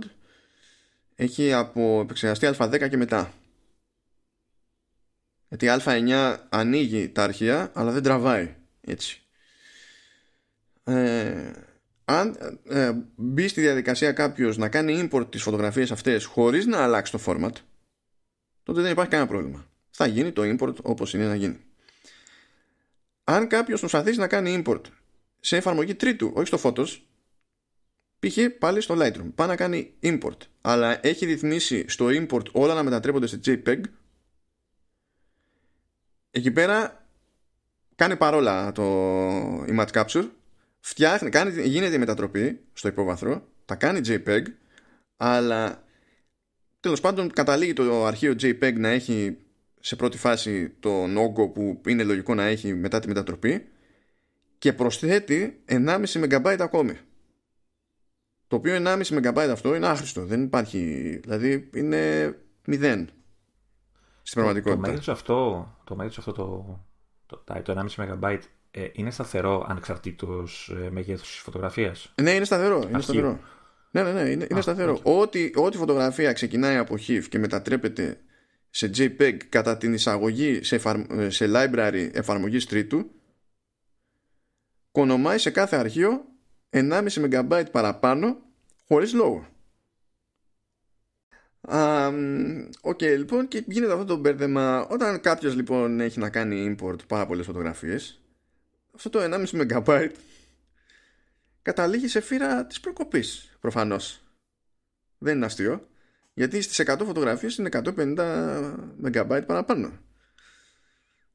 έχει από επεξεργαστή α10 και μετά γιατί α9 ανοίγει τα αρχεία αλλά δεν τραβάει έτσι ε, αν ε, μπει στη διαδικασία κάποιος να κάνει import τις φωτογραφίες αυτές χωρίς να αλλάξει το format τότε δεν υπάρχει κανένα πρόβλημα. Θα γίνει το import όπως είναι να γίνει. Αν κάποιος προσπαθήσει να κάνει import σε εφαρμογή τρίτου, όχι στο Photos, π.χ. πάλι στο Lightroom, πάει να κάνει import, αλλά έχει ρυθμίσει στο import όλα να μετατρέπονται σε JPEG, εκεί πέρα κάνει παρόλα το image capture, φτιάχνει, κάνει, γίνεται η μετατροπή στο υπόβαθρο, τα κάνει JPEG, αλλά τέλος πάντων καταλήγει το αρχείο JPEG να έχει σε πρώτη φάση τον όγκο που είναι λογικό να έχει μετά τη μετατροπή και προσθέτει 1,5 MB ακόμη. Το οποίο 1,5 MB αυτό είναι άχρηστο. Δεν υπάρχει. Δηλαδή είναι μηδέν. Στην Το πραγματικότητα. μέγεθος αυτό, το, μέγεθος αυτό το, το, το 1,5 MB ε, είναι σταθερό ανεξαρτήτως ε, μέγεθος της φωτογραφίας; Ναι, είναι σταθερό. Είναι Αρχείο. σταθερό. Ναι, ναι, ναι, είναι, είναι Α, σταθερό. Ό,τι, ό,τι φωτογραφία ξεκινάει από HIF και μετατρέπεται σε JPEG κατά την εισαγωγή σε, εφαρ- σε library εφαρμογής τρίτου κονομάει σε κάθε αρχείο 1,5 MB παραπάνω χωρίς λόγο. Α, μ, Οκ, λοιπόν, και γίνεται αυτό το μπέρδεμα. Όταν κάποιος λοιπόν έχει να κάνει import πάρα πολλές φωτογραφίες, αυτό το 1,5 MB καταλήγει σε φύρα της προκοπής προφανώς. Δεν είναι αστείο γιατί στις 100 φωτογραφίες είναι 150 MB παραπάνω.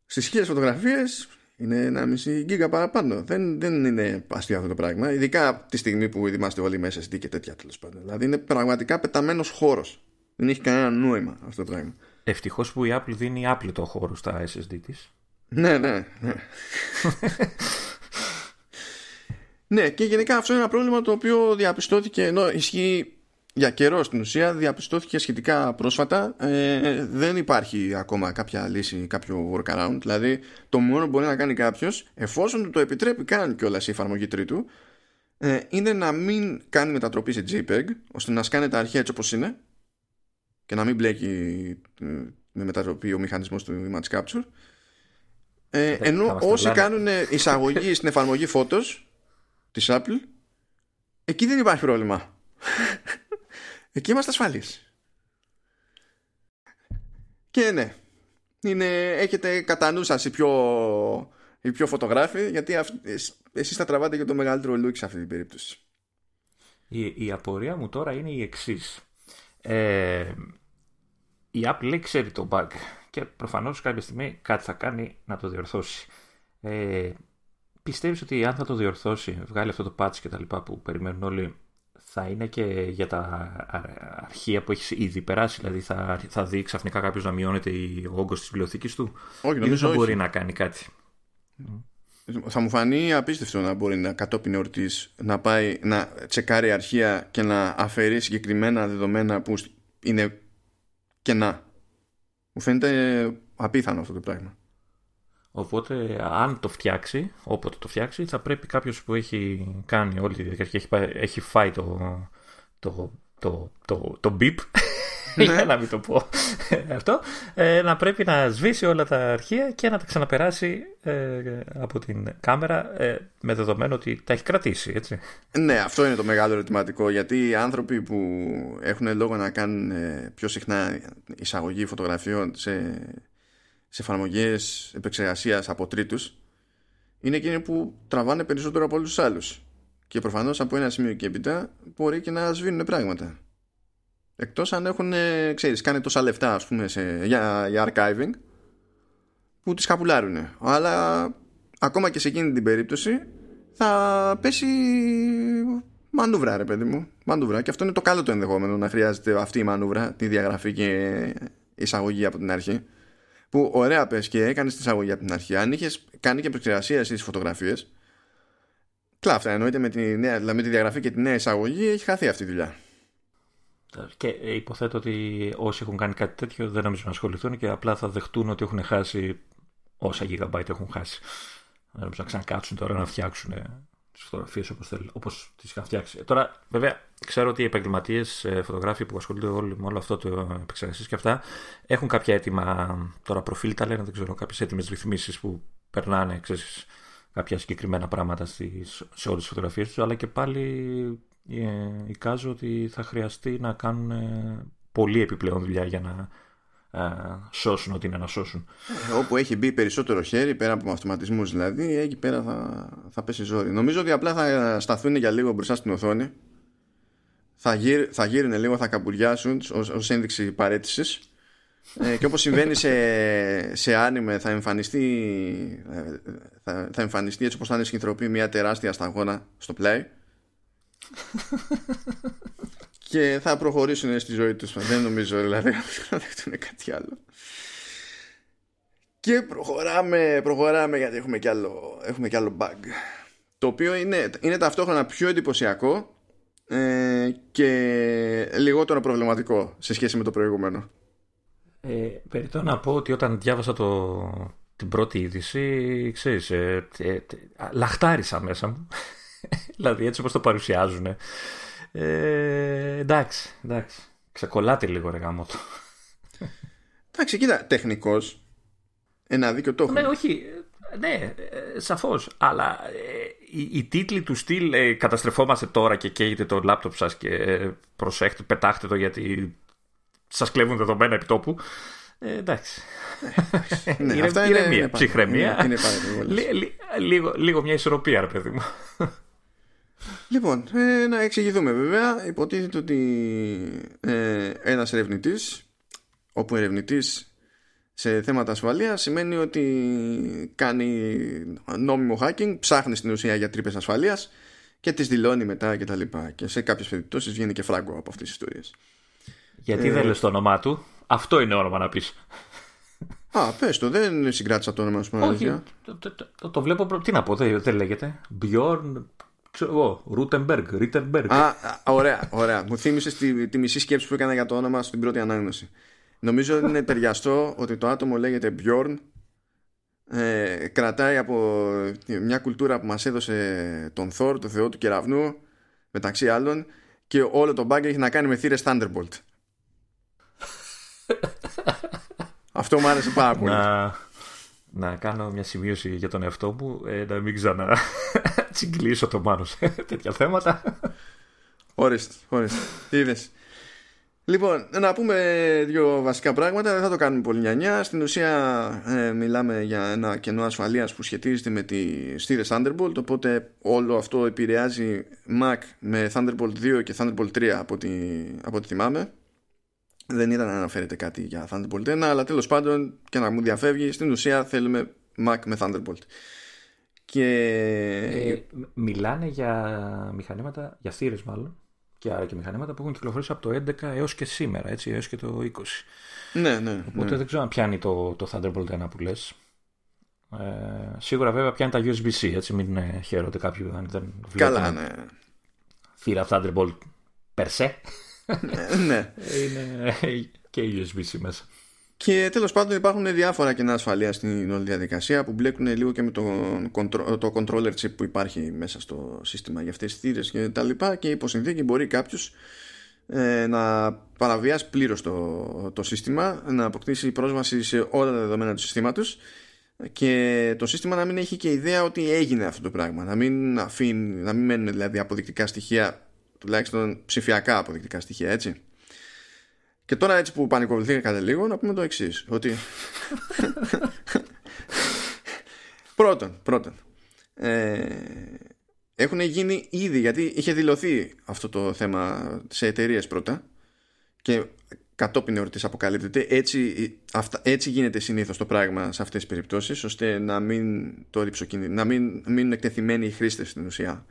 Στις 1000 φωτογραφίες είναι 1,5 γίγα παραπάνω. Δεν, δεν είναι αστείο αυτό το πράγμα ειδικά τη στιγμή που είμαστε όλοι με SSD και τέτοια τέλος πάντων. Δηλαδή είναι πραγματικά πεταμένος χώρος δεν έχει κανένα νόημα αυτό το πράγμα Ευτυχώς που η Apple δίνει άπλητο χώρο στα SSD της. Ναι, ναι, ναι. ναι, και γενικά αυτό είναι ένα πρόβλημα το οποίο διαπιστώθηκε ενώ ισχύει για καιρό στην ουσία, διαπιστώθηκε σχετικά πρόσφατα. Ε, δεν υπάρχει ακόμα κάποια λύση, κάποιο workaround. Δηλαδή, το μόνο που μπορεί να κάνει κάποιος, εφόσον του το επιτρέπει καν κιόλας η εφαρμογή τρίτου, ε, είναι να μην κάνει μετατροπή σε JPEG, ώστε να σκάνε τα αρχεία έτσι όπως είναι και να μην μπλέκει ε, με μετατροπή ο μηχανισμός του image capture ε, θα ενώ μας όσοι τρελάνε. κάνουν εισαγωγή στην εφαρμογή Photos της Apple εκεί δεν υπάρχει πρόβλημα εκεί είμαστε ασφαλείς και ναι είναι, έχετε κατά νου σας οι πιο, οι πιο φωτογράφοι γιατί αυ, εσ- εσείς θα τραβάτε και το μεγαλύτερο look σε αυτή την περίπτωση Η, η απορία μου τώρα είναι η εξής. Ε, η Apple λέει ξέρει το bug και προφανώς κάποια στιγμή κάτι θα κάνει να το διορθώσει. Ε, πιστεύεις ότι αν θα το διορθώσει, βγάλει αυτό το patch και τα λοιπά που περιμένουν όλοι, θα είναι και για τα αρχεία που έχεις ήδη περάσει, δηλαδή θα, θα δει ξαφνικά κάποιος να μειώνεται ο όγκος της βιβλιοθήκης του; Όχι, νομίζω δεν μπορεί να κάνει κάτι; Θα μου φανεί απίστευτο να μπορεί να κατόπιν εορτής να πάει να τσεκάρει αρχεία και να αφαιρεί συγκεκριμένα δεδομένα που είναι κενά. Μου φαίνεται απίθανο αυτό το πράγμα. Οπότε, αν το φτιάξει, όποτε το φτιάξει, θα πρέπει κάποιος που έχει κάνει όλη τη διαδικασία και έχει, έχει φάει το, το, το, το, το beep, ναι. Για να μην το πω αυτό, ε, να πρέπει να σβήσει όλα τα αρχεία και να τα ξαναπεράσει ε, από την κάμερα ε, με δεδομένο ότι τα έχει κρατήσει, έτσι. Ναι, αυτό είναι το μεγάλο ερωτηματικό, γιατί οι άνθρωποι που έχουν λόγο να κάνουν πιο συχνά εισαγωγή φωτογραφιών σε σε εφαρμογές επεξεργασίας από τρίτους είναι εκείνοι που τραβάνε περισσότερο από όλους τους άλλους. Και προφανώς από ένα σημείο και έπειτα μπορεί και να σβήνουν πράγματα. Εκτός αν έχουν, ξέρεις, κάνει τόσα λεφτά ας πούμε, σε, για, για archiving που τις καπουλάρουν. Αλλά ακόμα και σε εκείνη την περίπτωση θα πέσει μανούβρα ρε παιδί μου. Μανούβρα. Και αυτό είναι το καλό το ενδεχόμενο να χρειάζεται αυτή η μανούβρα, τη διαγραφή και εισαγωγή από την αρχή που ωραία πες και έκανες τη εισαγωγή από την αρχή αν είχες κάνει και επεξεργασία εσύ τις φωτογραφίες κλάφτα εννοείται με τη, νέα, δηλαδή με τη διαγραφή και τη νέα εισαγωγή έχει χαθεί αυτή η δουλειά και υποθέτω ότι όσοι έχουν κάνει κάτι τέτοιο δεν νομίζω να ασχοληθούν και απλά θα δεχτούν ότι έχουν χάσει όσα gigabyte έχουν χάσει. Δεν νομίζω να ξανακάτσουν τώρα να φτιάξουν τις φωτογραφίες όπως όπως τις είχαν φτιάξει. Ε, τώρα, βέβαια, ξέρω ότι οι επαγγελματίες ε, φωτογράφοι που ασχολούνται όλοι με όλο αυτό το επεξεργασία και αυτά έχουν κάποια έτοιμα. Τώρα, προφίλ τα λένε, δεν ξέρω, κάποιες έτοιμες ρυθμίσεις που περνάνε, ξέρεις, κάποια συγκεκριμένα πράγματα στις, σε όλες τις φωτογραφίες τους, αλλά και πάλι ε, εικάζω ότι θα χρειαστεί να κάνουν πολύ επιπλέον δουλειά για να σώσουν ό,τι είναι να σώσουν. Ε, όπου έχει μπει περισσότερο χέρι, πέρα από αυτοματισμούς δηλαδή, εκεί πέρα θα, θα πέσει ζόρι. Νομίζω ότι απλά θα σταθούν για λίγο μπροστά στην οθόνη, θα, γύρ, θα γύρουν λίγο, θα καμπουριάσουν ως, ως ένδειξη παρέτησης ε, και όπως συμβαίνει σε, σε άνιμε θα εμφανιστεί, ε, θα, θα εμφανιστεί έτσι όπως θα είναι συνθρωπή μια τεράστια σταγόνα στο play και θα προχωρήσουν στη ζωή τους. Δεν νομίζω δηλαδή να δεχτούν κάτι άλλο. Και προχωράμε, προχωράμε γιατί έχουμε κι άλλο, έχουμε κι άλλο bug. Το οποίο είναι, είναι ταυτόχρονα πιο εντυπωσιακό ε, και λιγότερο προβληματικό σε σχέση με το προηγούμενο. Ε, Περιτώ να πω ότι όταν διάβασα το, την πρώτη είδηση ξέρεις, ε, ε, λαχτάρισα μέσα μου δηλαδή έτσι όπως το παρουσιάζουν ε, εντάξει, εντάξει. Ξεκολλάτε λίγο ρε γάμο του. Εντάξει, κοίτα, τεχνικός. Ένα δίκιο το έχω. Ναι, όχι. Ναι, ε, σαφώς. Αλλά ε, οι, οι, τίτλοι του στυλ ε, καταστρεφόμαστε τώρα και καίγεται το λάπτοπ σας και ε, προσέχτε, πετάχτε το γιατί σας κλέβουν δεδομένα επί τόπου. Ε, εντάξει. ναι, αυτά είναι, είναι, ψυχραιμία. Είναι, είναι λίγο, λίγο μια ισορροπία, ρε παιδί μου. Λοιπόν, ε, να εξηγηθούμε βέβαια. Υποτίθεται ότι ε, ένας ερευνητής, όπου ερευνητής σε θέματα ασφαλείας σημαίνει ότι κάνει νόμιμο hacking, ψάχνει στην ουσία για τρύπες ασφαλείας και τις δηλώνει μετά και τα λοιπά. Και σε κάποιες περιπτώσεις βγαίνει και φράγκο από αυτές τις ιστορίες. Γιατί ε, δεν λες το όνομά του; Αυτό είναι όνομα να πεις. Α, πες το, δεν συγκράτησα το όνομα σου. Όχι, το, το, το, βλέπω, τι να πω, δεν, δεν λέγεται. Bjorn ξέρω εγώ, Ρουτεμπεργκ, Ρίτερμπεργκ. Α, ωραία, ωραία. Μου θύμισες τη, τη μισή σκέψη που έκανα για το όνομα στην πρώτη ανάγνωση. Νομίζω ότι είναι ταιριαστό ότι το άτομο λέγεται Bjorn. Ε, κρατάει από μια κουλτούρα που μας έδωσε τον Θόρ, το θεό του κεραυνού, μεταξύ άλλων, και όλο το μπάγκ έχει να κάνει με θύρες Thunderbolt. Αυτό μου άρεσε πάρα πολύ. Να, να κάνω μια σημείωση για τον εαυτό μου, ε, να μην ξανά τσιγκλίσω το μάνο σε τέτοια θέματα. Ορίστε, ορίστε. Είδες; Λοιπόν, να πούμε δύο βασικά πράγματα. Δεν θα το κάνουμε πολύ νιανιά. Στην ουσία ε, μιλάμε για ένα κενό ασφαλείας που σχετίζεται με τη στήρες Thunderbolt. Οπότε όλο αυτό επηρεάζει Mac με Thunderbolt 2 και Thunderbolt 3 από ό,τι, από θυμάμαι. δεν ήταν να αναφέρεται κάτι για Thunderbolt 1 αλλά τέλος πάντων και να μου διαφεύγει στην ουσία θέλουμε Mac με Thunderbolt και... Ε, μιλάνε για μηχανήματα, για θύρες μάλλον και άρα και μηχανήματα που έχουν κυκλοφορήσει από το 11 έως και σήμερα, έτσι, έως και το 20. Ναι, ναι. Οπότε ναι. δεν ξέρω αν πιάνει το, το Thunderbolt 1 που λες. Ε, σίγουρα βέβαια πιάνει τα USB-C, έτσι, μην ε, χαίρονται κάποιοι αν δεν Καλά, ναι. θύρα Thunderbolt per se. ναι. Είναι και USB-C μέσα. Και τέλος πάντων υπάρχουν διάφορα κενά ασφαλεία στην όλη διαδικασία που μπλέκουν λίγο και με το, το controller chip που υπάρχει μέσα στο σύστημα για αυτές τις θύρες και τα λοιπά και υπό συνθήκη μπορεί κάποιος ε, να παραβιάσει πλήρως το, το σύστημα, να αποκτήσει πρόσβαση σε όλα τα δεδομένα του συστήματος και το σύστημα να μην έχει και ιδέα ότι έγινε αυτό το πράγμα. Να μην, αφήνει, να μην μένουν δηλαδή αποδεικτικά στοιχεία, τουλάχιστον ψηφιακά αποδεικτικά στοιχεία, έτσι. Και τώρα έτσι που πανικοβληθήκατε λίγο να πούμε το εξής ότι πρώτον, πρώτον ε, έχουν γίνει ήδη γιατί είχε δηλωθεί αυτό το θέμα σε εταιρείες πρώτα και κατόπιν εορτής αποκαλύπτεται έτσι, αυτά, έτσι γίνεται συνήθως το πράγμα σε αυτές τις περιπτώσεις ώστε να μην το να μην μείνουν εκτεθειμένοι οι χρήστες στην ουσία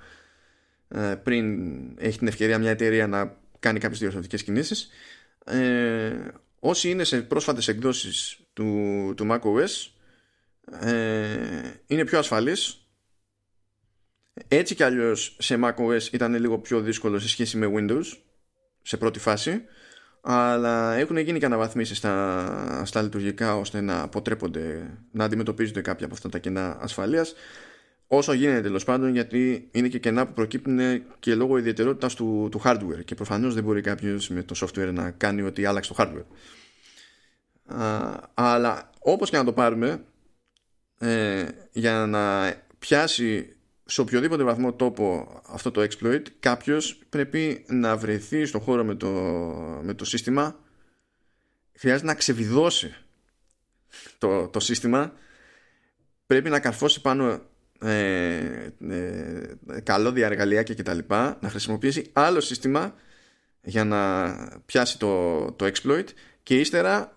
ε, πριν έχει την ευκαιρία μια εταιρεία να κάνει κάποιες διορθωτικές κινήσεις ε, όσοι είναι σε πρόσφατες εκδόσεις του, του macOS ε, είναι πιο ασφαλείς. Έτσι κι αλλιώς σε macOS ήταν λίγο πιο δύσκολο σε σχέση με Windows σε πρώτη φάση αλλά έχουν γίνει και αναβαθμίσεις στα, στα λειτουργικά ώστε να αποτρέπονται να αντιμετωπίζονται κάποια από αυτά τα κενά ασφαλείας όσο γίνεται τέλος πάντων γιατί είναι και κενά που προκύπτουν και λόγω ιδιαιτερότητας του, του hardware. Και προφανώς δεν μπορεί κάποιος με το software να κάνει ότι άλλαξε το hardware. Α, αλλά όπως και να το πάρουμε ε, για να πιάσει σε οποιοδήποτε βαθμό τόπο αυτό το exploit κάποιος πρέπει να βρεθεί στο χώρο με το, με το σύστημα. Χρειάζεται να ξεβιδώσει το, το σύστημα. Πρέπει να καρφώσει πάνω ε, ε, καλώδια εργαλειάκια κτλ. Να χρησιμοποιήσει άλλο σύστημα για να πιάσει το, το exploit και ύστερα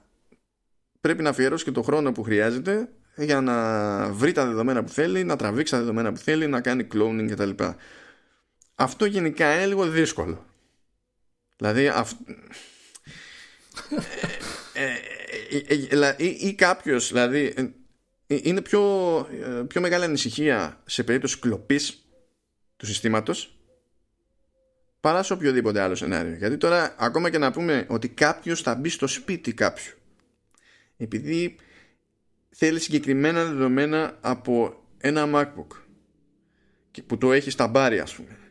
πρέπει να αφιερώσει και το χρόνο που χρειάζεται για να βρει τα δεδομένα που θέλει, να τραβήξει τα δεδομένα που θέλει, να κάνει cloning κτλ. Αυτό γενικά είναι λίγο δύσκολο. Δηλαδή, αυ... ε, ε, ε, ή, ή κάποιος, δηλαδή, ε, είναι πιο, ε, πιο μεγάλη ανησυχία σε περίπτωση κλοπής του συστήματος παρά σε οποιοδήποτε άλλο σενάριο. Γιατί τώρα ακόμα και να πούμε ότι κάποιος θα μπει στο σπίτι κάποιου επειδή θέλει συγκεκριμένα δεδομένα από ένα MacBook που το έχει στα μπάρια ας πούμε ε,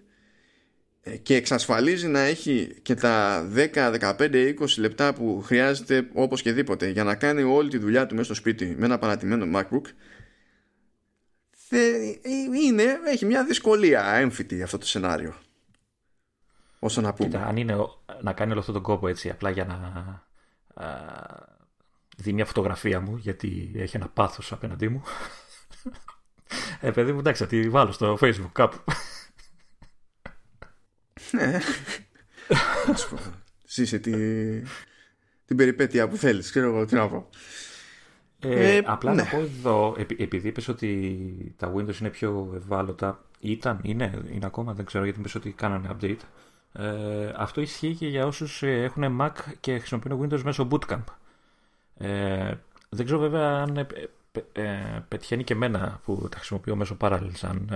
και εξασφαλίζει να έχει και τα 10, 15, 20 λεπτά που χρειάζεται όπως και δίποτε για να κάνει όλη τη δουλειά του μέσα στο σπίτι με ένα παρατημένο MacBook. Είναι, έχει μια δυσκολία έμφυτη αυτό το σενάριο. Όσο να πούμε. Κοίτα, αν είναι να κάνει όλο αυτόν τον κόπο έτσι απλά για να α, δει μια φωτογραφία μου γιατί έχει ένα πάθος απέναντί μου. Ε παιδί μου εντάξει θα τη βάλω στο facebook κάπου ναι. Ζήσε τη, την περιπέτεια που θέλεις. Ξέρω εγώ τι να πω. Ε, ε, απλά ναι. να πω εδώ, επειδή είπες ότι τα Windows είναι πιο ευάλωτα, ήταν, είναι, είναι ακόμα, δεν ξέρω γιατί είπες ότι κάνανε update. Ε, αυτό ισχύει και για όσους ε, έχουν Mac και χρησιμοποιούν Windows μέσω Bootcamp. Ε, δεν ξέρω βέβαια αν ε, πετυχαίνει και εμένα που τα χρησιμοποιώ μέσω Parallels αν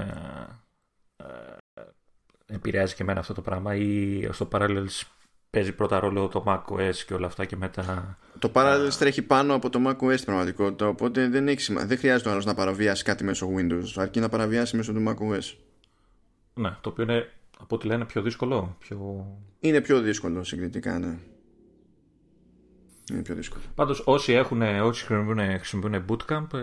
επηρεάζει και εμένα αυτό το πράγμα ή στο Parallels παίζει πρώτα ρόλο το macOS και όλα αυτά και μετά... Το Parallels τρέχει πάνω από το macOS στην πραγματικότητα οπότε δεν, έχει σημα... δεν χρειάζεται ο άλλος να παραβιάσει κάτι μέσω Windows αρκεί να παραβιάσει μέσω του macOS. Ναι, το οποίο είναι από ό,τι λένε πιο δύσκολο. Πιο... Είναι πιο δύσκολο συγκριτικά, ναι. Είναι πιο δύσκολο. Πάντως όσοι, έχουν, όσοι χρησιμοποιούν, χρησιμοποιούν bootcamp ε,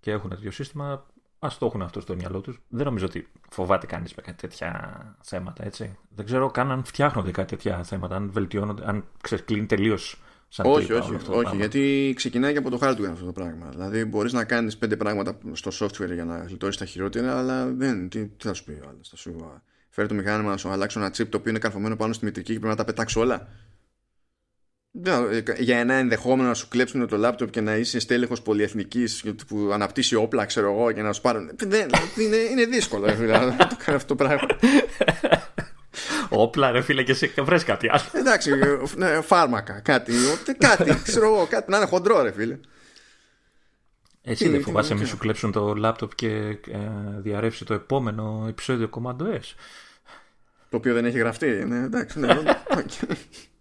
και έχουν τέτοιο σύστημα Α το έχουν αυτό στο μυαλό τους. Δεν νομίζω ότι φοβάται κανείς με κάτι τέτοια θέματα, έτσι. Δεν ξέρω καν αν φτιάχνονται κάτι τέτοια θέματα, αν βελτιώνονται, αν ξεκλίνει τελείως σαν όχι, όχι, αυτό όχι, γιατί ξεκινάει και από το hardware αυτό το πράγμα. Δηλαδή, μπορείς να κάνεις πέντε πράγματα στο software για να γλιτώσεις τα χειρότερα, αλλά δεν. Τι, τι θα σου πει ο άλλος. Θα σου φέρει το μηχάνημα να σου αλλάξω ένα chip το οποίο είναι καρφωμένο πάνω στη μητρική και πρέπει να τα πετάξω όλα. Για ένα ενδεχόμενο να σου κλέψουν το λάπτοπ και να είσαι στέλεχος πολυεθνικής που αναπτύσσει όπλα ξέρω εγώ και να σου πάρουν είναι, είναι δύσκολο να το κάνει αυτό το πράγμα Όπλα, ρε φίλε, και εσύ βρες κάτι άλλο. Εντάξει, ναι, φάρμακα, κάτι. Κάτι, ξέρω εγώ, κάτι να είναι χοντρό, ρε φίλε. Έτσι δεν φοβάσαι μη σου κλέψουν το λάπτοπ και ε, διαρρεύσει το επόμενο επεισόδιο Commando S. Το οποίο δεν έχει γραφτεί. Ναι, εντάξει, ναι,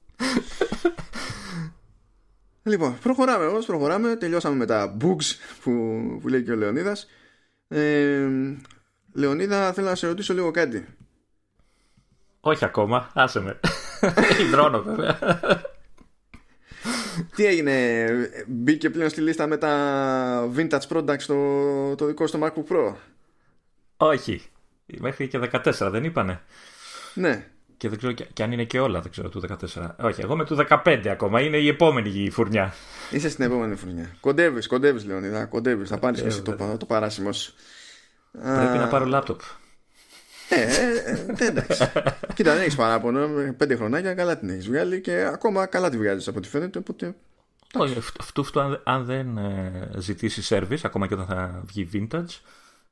λοιπόν, προχωράμε όμως, προχωράμε. Τελειώσαμε με τα bugs που, που λέει και ο Λεωνίδας. Ε, Λεωνίδα, θέλω να σε ρωτήσω λίγο κάτι. Όχι ακόμα, άσε με. Υδρώνω βέβαια. Τι έγινε, μπήκε πλέον στη λίστα με τα vintage products το, το δικό στο MacBook Pro; Όχι, μέχρι και 14 δεν είπανε. Ναι. Και δεν ξέρω και αν είναι και όλα, δεν ξέρω, του 14. Όχι, εγώ είμαι του 15 ακόμα, είναι η επόμενη φουρνιά. Είσαι στην επόμενη φουρνιά. Κοντεύεις, κοντεύεις, Λεωνίδα, κοντεύεις. Θα πάρεις και εσύ το, το παράσημο Πρέπει να πάρω λάπτοπ. Ε, ε, ε, εντάξει. Κοίτα, δεν έχεις παράπονο. Πέντε χρονάκια καλά την έχεις βγάλει και ακόμα καλά τη βγάζεις από ό,τι φαίνεται. Οπότε... Όχι, αυτού, αυτού αν, αν δεν ε, ζητήσει service, ακόμα και όταν θα βγει vintage,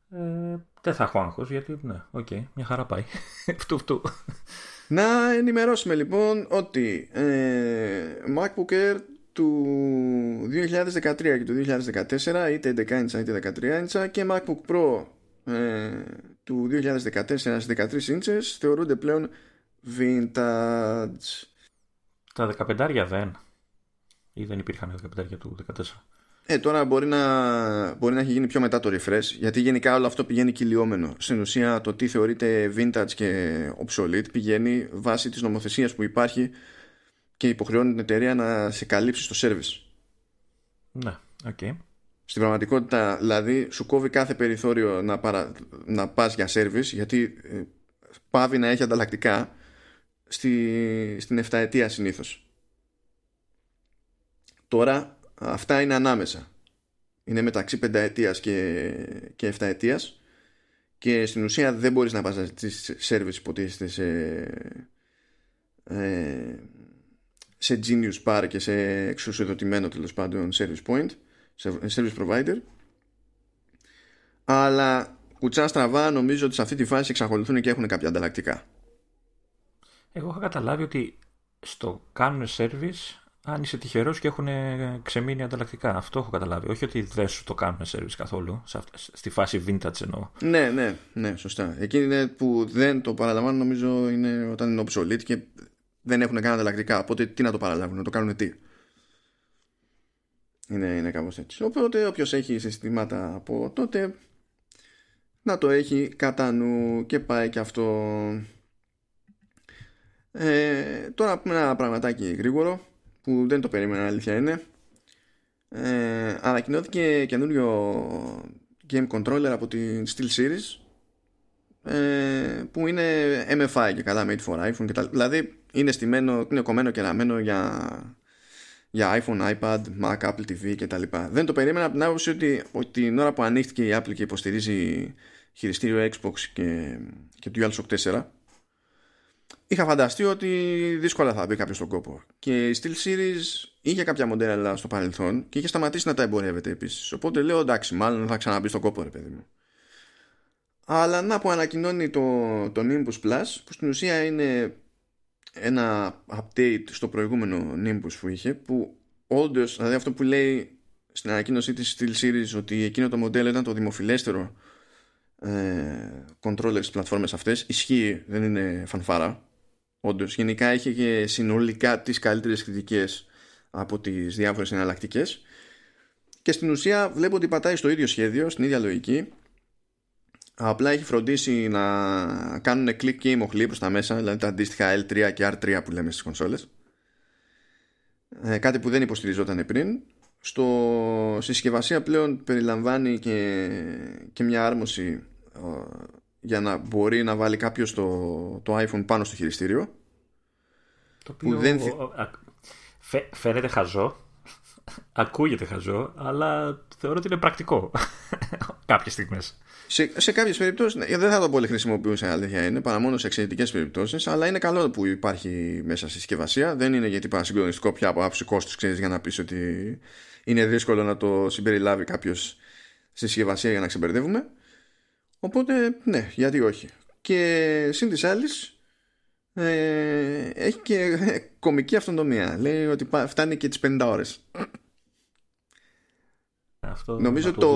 ε, δεν θα έχω άγχος γιατί ναι, OK, okay, μια χαρά πάει. φτου φτου. Να ενημερώσουμε λοιπόν ότι ε, MacBook Air του 2013 και του 2014 είτε 11 inch είτε 13 inch και MacBook Pro ε, του 2014 στις 13 inches θεωρούνται πλέον vintage. Τα 15 δεν ή δεν υπήρχαν 15 του 14. Ε, τώρα μπορεί να, μπορεί να έχει γίνει πιο μετά το refresh γιατί γενικά όλο αυτό πηγαίνει κυλιόμενο. Στην ουσία το τι θεωρείται vintage και obsolete πηγαίνει βάσει της νομοθεσίας που υπάρχει και υποχρεώνει την εταιρεία να σε καλύψει στο service. Ναι, OK. Okay. Στην πραγματικότητα, δηλαδή, σου κόβει κάθε περιθώριο να, παρα... να πας για service γιατί ε, παύει να έχει ανταλλακτικά στη... στην 7 ετία συνήθως. Τώρα αυτά είναι ανάμεσα. Είναι μεταξύ 5 ετίας και, και 7 ετίας και στην ουσία δεν μπορείς να πας να ζητήσεις service υποτίθεται σε, ε, σε Genius Bar και σε εξουσιοδοτημένο τέλος πάντων service point service provider αλλά κουτσά στραβά νομίζω ότι σε αυτή τη φάση εξακολουθούν και έχουν κάποια ανταλλακτικά. Εγώ έχω καταλάβει ότι στο κάνουν service αν είσαι τυχερός και έχουν ξεμείνει ανταλλακτικά. Αυτό έχω καταλάβει. Όχι ότι δεν σου το κάνουν service καθόλου. Στη φάση vintage εννοώ. Ναι, ναι, ναι, σωστά. Εκείνη που δεν το παραλαμβάνουν νομίζω είναι όταν είναι obsolete και δεν έχουν καν ανταλλακτικά. Οπότε τι να το παραλάβουν, να το κάνουν τι. Είναι, είναι κάπως έτσι. Οπότε όποιος έχει συστήματα από τότε να το έχει κατά νου και πάει και αυτό. Ε, τώρα πούμε ένα πραγματάκι γρήγορο που δεν το περίμενα αλήθεια είναι. Ε, ανακοινώθηκε καινούριο game controller από την Steel Series ε, που είναι MFI και καλά made for iPhone και τα, δηλαδή είναι στημένο, είναι κομμένο και ραμμένο για για iPhone, iPad, Mac, Apple TV κτλ. Δεν το περίμενα από την άποψη ότι, ότι την ώρα που ανοίχτηκε η Apple και υποστηρίζει χειριστήριο Xbox και, και DualShock 4 είχα φανταστεί ότι δύσκολα θα μπει κάποιος στον κόπο. Και η Steel Series είχε κάποια μοντέλα στο παρελθόν και είχε σταματήσει να τα εμπορεύεται επίσης. Οπότε λέω εντάξει, μάλλον θα ξαναμπεί στον κόπο, ρε παιδί μου. Αλλά να που ανακοινώνει το, το Nimbus Plus, που στην ουσία είναι ένα update στο προηγούμενο Nimbus που είχε που όντως, δηλαδή αυτό που λέει στην ανακοίνωσή της Steel Series ότι εκείνο το μοντέλο ήταν το δημοφιλέστερο ε, controller στις πλατφόρμες αυτές ισχύει, δεν είναι φανφάρα όντως. γενικά είχε και συνολικά τις καλύτερες κριτικές από τις διάφορες εναλλακτικές. και στην ουσία βλέπω ότι πατάει στο ίδιο σχέδιο, στην ίδια λογική απλά έχει φροντίσει να κάνουν κλικ και μοχλή προς τα μέσα δηλαδή τα αντίστοιχα L3 και R3 που λέμε στις κονσόλες ε, κάτι που δεν υποστηριζόταν πριν στο συσκευασία πλέον περιλαμβάνει και, και μια άρμωση ε, για να μπορεί να βάλει κάποιος το, το iPhone πάνω στο χειριστήριο το οποίο δεν... φαίνεται χαζό ακούγεται χαζό αλλά θεωρώ ότι είναι πρακτικό κάποιες στιγμές. Σε, σε κάποιες περιπτώσεις ναι, δεν θα το πολύ χρησιμοποιούσα, αλήθεια είναι, παρά μόνο σε εξαιρετικές περιπτώσεις. Αλλά είναι καλό που υπάρχει μέσα στη συσκευασία. Δεν είναι γιατί πάει συγκλονιστικό πια από άψη κόστους, ξέρεις, για να πεις ότι είναι δύσκολο να το συμπεριλάβει κάποιος στη συσκευασία για να ξεμπερδεύουμε. Οπότε, ναι, γιατί όχι. Και συν της άλλης, ε, έχει και κομική αυτονομία. Λέει ότι φτάνει και τις 50 ώρες. Νομίζω το,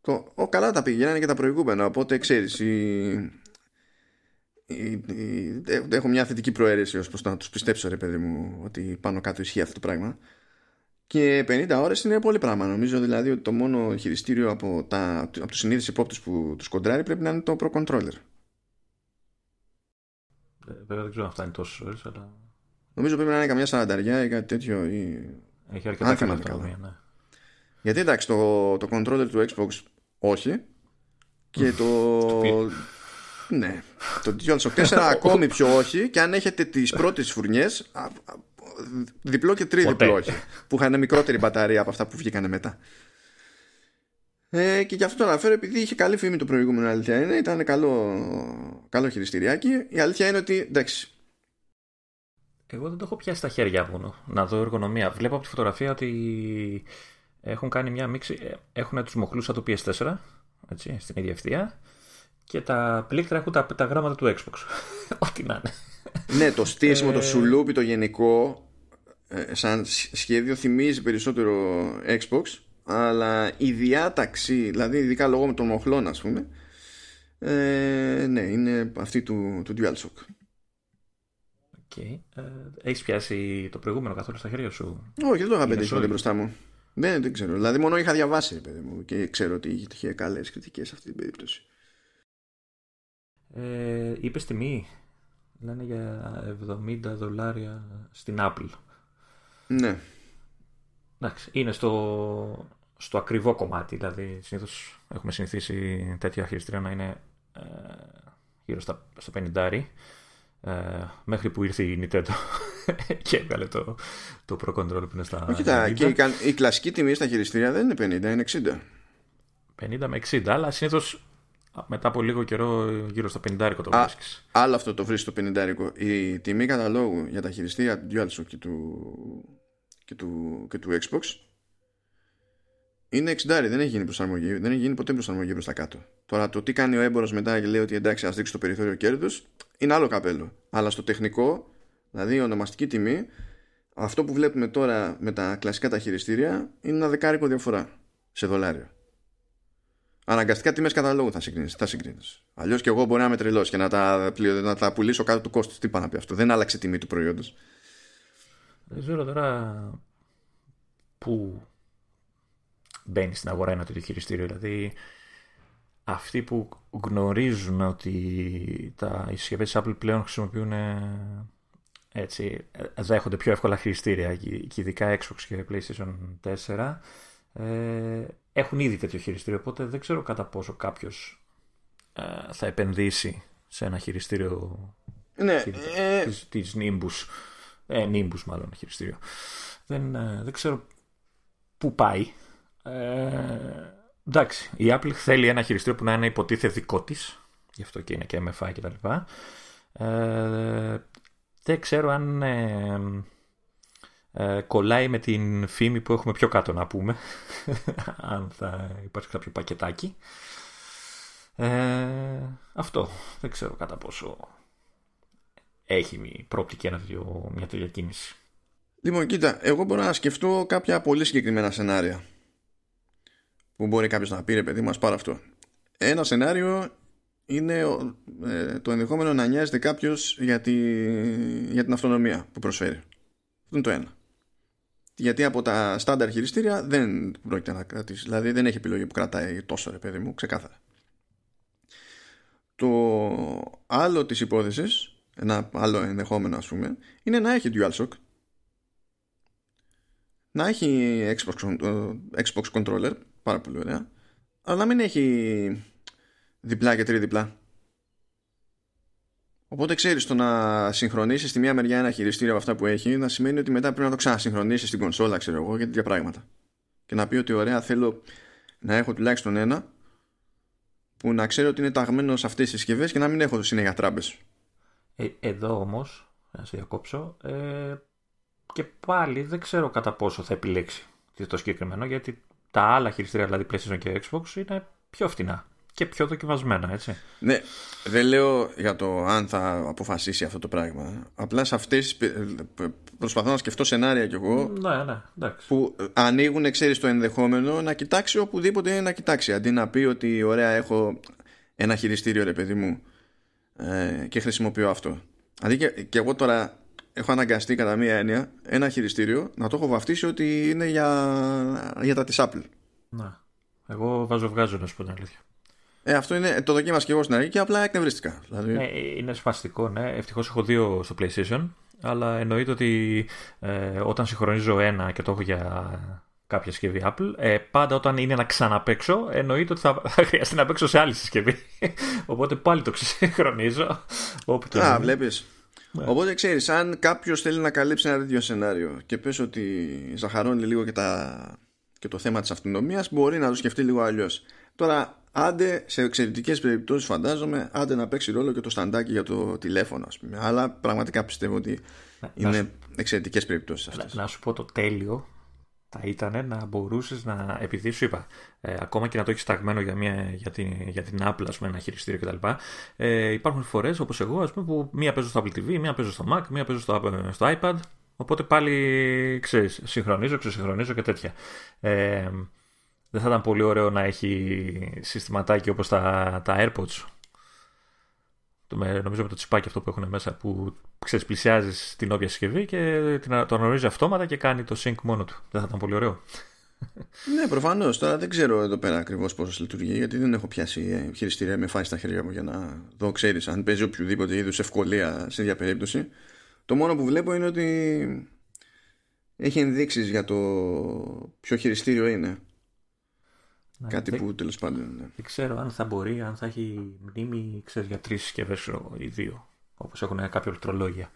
το, ο, καλά τα πηγαίνανε και τα προηγούμενα, οπότε ξέρεις, η, έχω μια θετική προαίρεση ως προς το να τους πιστέψω ρε παιδί μου ότι πάνω κάτω ισχύει αυτό το πράγμα. Και 50 ώρες είναι πολύ πράγμα. Νομίζω δηλαδή ότι το μόνο χειριστήριο από, τα, από τους συνήθεις υπόπτους που τους κοντράρει πρέπει να είναι το Pro Controller. Ε, βέβαια δεν ξέρω αν φτάνει τόσο ώρες, αλλά... Νομίζω πρέπει να είναι καμιά σαρανταριά ή κάτι τέτοιο. Ή... Έχει αρκετά καλά ναι. Γιατί εντάξει, το, το controller του Xbox όχι. Και το. ναι. Το DualShock 4 ακόμη πιο όχι. Και αν έχετε τις πρώτες φουρνιές, διπλό και τρίδιπλό όχι. Που είχαν μικρότερη μπαταρία από αυτά που βγήκαν μετά. Ε, και γι' αυτό το αναφέρω επειδή είχε καλή φήμη το προηγούμενο αλήθεια είναι. Ήταν καλό, καλό χειριστηριάκι. Η αλήθεια είναι ότι εντάξει. Εγώ δεν το έχω πιάσει στα χέρια μου να δω εργονομία. Βλέπω από τη φωτογραφία ότι έχουν κάνει μια μίξη. Ε, έχουν τους μοχλούς από το PS4 έτσι, στην ίδια ευθεία και τα πλήκτρα έχουν τα, τα γράμματα του Xbox. Ό,τι να είναι. Ναι, το στήσιμο, το ε, σουλούπι, το γενικό ε, σαν σχέδιο θυμίζει περισσότερο Xbox αλλά η διάταξη, δηλαδή ειδικά λόγω με τον μοχλών ας πούμε ε, ναι, είναι αυτή του, του DualShock. Okay. Ε, έχεις πιάσει το προηγούμενο καθόλου στα χέρια σου; Όχι, δεν το είχα πετύχει μπροστά μου. Δεν, δεν ξέρω. Δηλαδή, μόνο είχα διαβάσει, παιδί μου, και ξέρω ότι είχε καλές κριτικές σε αυτή την περίπτωση. Ε, Είπες τιμή. Λένε για 70 δολάρια στην Apple. Ναι. Εντάξει, είναι στο, στο ακριβό κομμάτι. Δηλαδή, συνήθως έχουμε συνηθίσει τέτοια χειριστήρια να είναι ε, γύρω στα, στο 50 ε, μέχρι που ήρθε η Nintendo και έβγαλε το, το Pro Control που είναι στα. Όχι, και η, η, κλασική τιμή στα χειριστήρια δεν είναι 50, είναι 60. 50 με 60, αλλά συνήθως μετά από λίγο καιρό γύρω στο 50 το βρίσκεις. Άλλο αυτό το βρίσκεις στο 50. Η τιμή καταλόγου για τα χειριστήρια του DualShock και του, και του, και του Xbox είναι 60, δεν έχει γίνει προσαρμογή. Δεν έχει γίνει ποτέ προσαρμογή προς τα κάτω. Τώρα το τι κάνει ο έμπορο μετά και λέει ότι εντάξει, ας δείξει το περιθώριο κέρδους, είναι άλλο καπέλο. Αλλά στο τεχνικό, δηλαδή η ονομαστική τιμή, αυτό που βλέπουμε τώρα με τα κλασικά τα χειριστήρια είναι ένα δεκάρικο διαφορά σε δολάριο. Αναγκαστικά τιμές καταλόγου θα συγκρίνεις. Θα συγκρίνεις. Αλλιώς και εγώ μπορεί να είμαι τρελός και να τα, να τα πουλήσω κάτω του κόστους. Τι πάει να πει αυτό. Δεν άλλαξε η τιμή του προϊόντος. Δεν ξέρω τώρα που μπαίνει στην αγορά ένα τέτοιο χειριστήριο. Δηλαδή, αυτοί που γνωρίζουν ότι τα συσκευές της Apple πλέον χρησιμοποιούν ε, έτσι, δέχονται πιο εύκολα χειριστήρια και ειδικά Xbox και PlayStation 4 ε, έχουν ήδη τέτοιο χειριστήριο οπότε δεν ξέρω κατά πόσο κάποιος ε, θα επενδύσει σε ένα χειριστήριο ναι, ε... της, της Nimbus ε, Nimbus μάλλον χειριστήριο δεν, ε, δεν ξέρω πού πάει ε, εντάξει, η Apple θέλει ένα χειριστήριο που να είναι υποτίθεται δικό της. Γι' αυτό και είναι και MFI κτλ. Ε, δεν ξέρω αν ε, ε, κολλάει με την φήμη που έχουμε πιο κάτω να πούμε. αν θα υπάρξει κάποιο πακετάκι. Ε, αυτό. Δεν ξέρω κατά πόσο έχει πρόπτικη ένα, μια τέτοια κίνηση. Λοιπόν, κοίτα, εγώ μπορώ να σκεφτώ κάποια πολύ συγκεκριμένα σενάρια που μπορεί κάποιος να πει ρε παιδί μας πάρω αυτό. Ένα σενάριο είναι ε, το ενδεχόμενο να νοιάζεται κάποιος για, για την αυτονομία που προσφέρει. Αυτό είναι το ένα. Γιατί από τα στάνταρ χειριστήρια δεν πρόκειται να κρατήσει. Δηλαδή δεν έχει επιλογή που κρατάει τόσο ρε παιδί μου, ξεκάθαρα. Το άλλο της υπόθεσης, ένα άλλο ενδεχόμενο ας πούμε, είναι να έχει DualShock. Να έχει Xbox, ε, Xbox controller Πάρα πολύ ωραία. Αλλά να μην έχει διπλά και τριδιπλά. Οπότε ξέρεις το να συγχρονίσεις στη μία μεριά ένα χειριστήριο από αυτά που έχει, να σημαίνει ότι μετά πρέπει να το ξανασυγχρονίσεις στην κονσόλα, ξέρω εγώ, για τέτοια πράγματα. Και να πει ότι ωραία, θέλω να έχω τουλάχιστον ένα που να ξέρω ότι είναι ταγμένο σε αυτές τις συσκευές και να μην έχω συνέχεια τράμπες. Ε, εδώ όμως, να σε διακόψω, ε, και πάλι δεν ξέρω κατά πόσο θα επιλέξει το συγκεκριμένο γιατί τα άλλα χειριστήρια, δηλαδή PlayStation και Xbox, είναι πιο φτηνά και πιο δοκιμασμένα, έτσι. Ναι, δεν λέω για το αν θα αποφασίσει αυτό το πράγμα. Απλά σε αυτές προσπαθώ να σκεφτώ σενάρια κι εγώ ναι, ναι, εντάξει. που ανοίγουν, ξέρεις το ενδεχόμενο να κοιτάξει οπουδήποτε είναι να κοιτάξει. Αντί να πει ότι ωραία έχω ένα χειριστήριο ρε παιδί μου ε, και χρησιμοποιώ αυτό. Αντί και, και εγώ τώρα έχω αναγκαστεί κατά μία έννοια ένα χειριστήριο να το έχω βαφτίσει ότι είναι για, για τα της Apple. Να. Εγώ βάζω βγάζω να σου πω την αλήθεια. Ε, αυτό είναι, το δοκίμασα και εγώ στην αρχή και απλά εκνευρίστηκα. Δηλαδή... Ναι, είναι σπαστικό, ναι. Ευτυχώς έχω δύο στο PlayStation. Αλλά εννοείται ότι ε, όταν συγχρονίζω ένα και το έχω για κάποια συσκευή Apple, ε, πάντα όταν είναι να ξαναπέξω, εννοείται ότι θα, θα χρειαστεί να παίξω σε άλλη συσκευή. Οπότε πάλι το ξεσυγχρονίζω. Α, βλέπεις. Ναι. Οπότε ξέρεις, αν κάποιος θέλει να καλύψει ένα τέτοιο σενάριο και πες ότι ζαχαρώνει λίγο και, τα... και το θέμα της αυτονομίας, μπορεί να το σκεφτεί λίγο αλλιώς. Τώρα, άντε σε εξαιρετικές περιπτώσεις, φαντάζομαι, άντε να παίξει ρόλο και το σταντάκι για το τηλέφωνο, ας πούμε. Αλλά πραγματικά πιστεύω ότι είναι σου... εξαιρετικές περιπτώσεις αυτές. Να, να σου πω το τέλειο θα ήταν να μπορούσες να. Επειδή σου είπα, ε, ακόμα και να το έχεις ταγμένο για, μια, για, την, για την Apple, ας πούμε, ένα χειριστήριο κτλ. Ε, υπάρχουν φορές όπως εγώ, ας πούμε, που μία παίζω στο Apple TV, μία παίζω στο Mac, μία παίζω στο, στο iPad. Οπότε πάλι ξέρεις, συγχρονίζω, ξεσυγχρονίζω και τέτοια. Ε, δεν θα ήταν πολύ ωραίο να έχει συστηματάκι όπως τα, τα AirPods; Το, νομίζω με το τσιπάκι αυτό που έχουν μέσα που ξέρεις πλησιάζεις την όποια συσκευή και το αναγνωρίζει αυτόματα και κάνει το sync μόνο του. Δεν θα ήταν πολύ ωραίο. ναι, προφανώς. Τώρα δεν ξέρω εδώ πέρα ακριβώς πώς λειτουργεί, γιατί δεν έχω πιάσει ε, χειριστήρια με φάση στα χέρια μου για να δω, ξέρεις, αν παίζει οποιοδήποτε είδους ευκολία σε ίδια περίπτωση. Το μόνο που βλέπω είναι ότι έχει ενδείξεις για το ποιο χειριστήριο είναι. Ναι, Κάτι που τέλος πάντων. Ναι. Δεν ξέρω αν θα μπορεί, αν θα έχει μνήμη ξέρεις, για τρεις συσκευές ή δύο. Όπως έχουν κάποια πληκτρολόγια.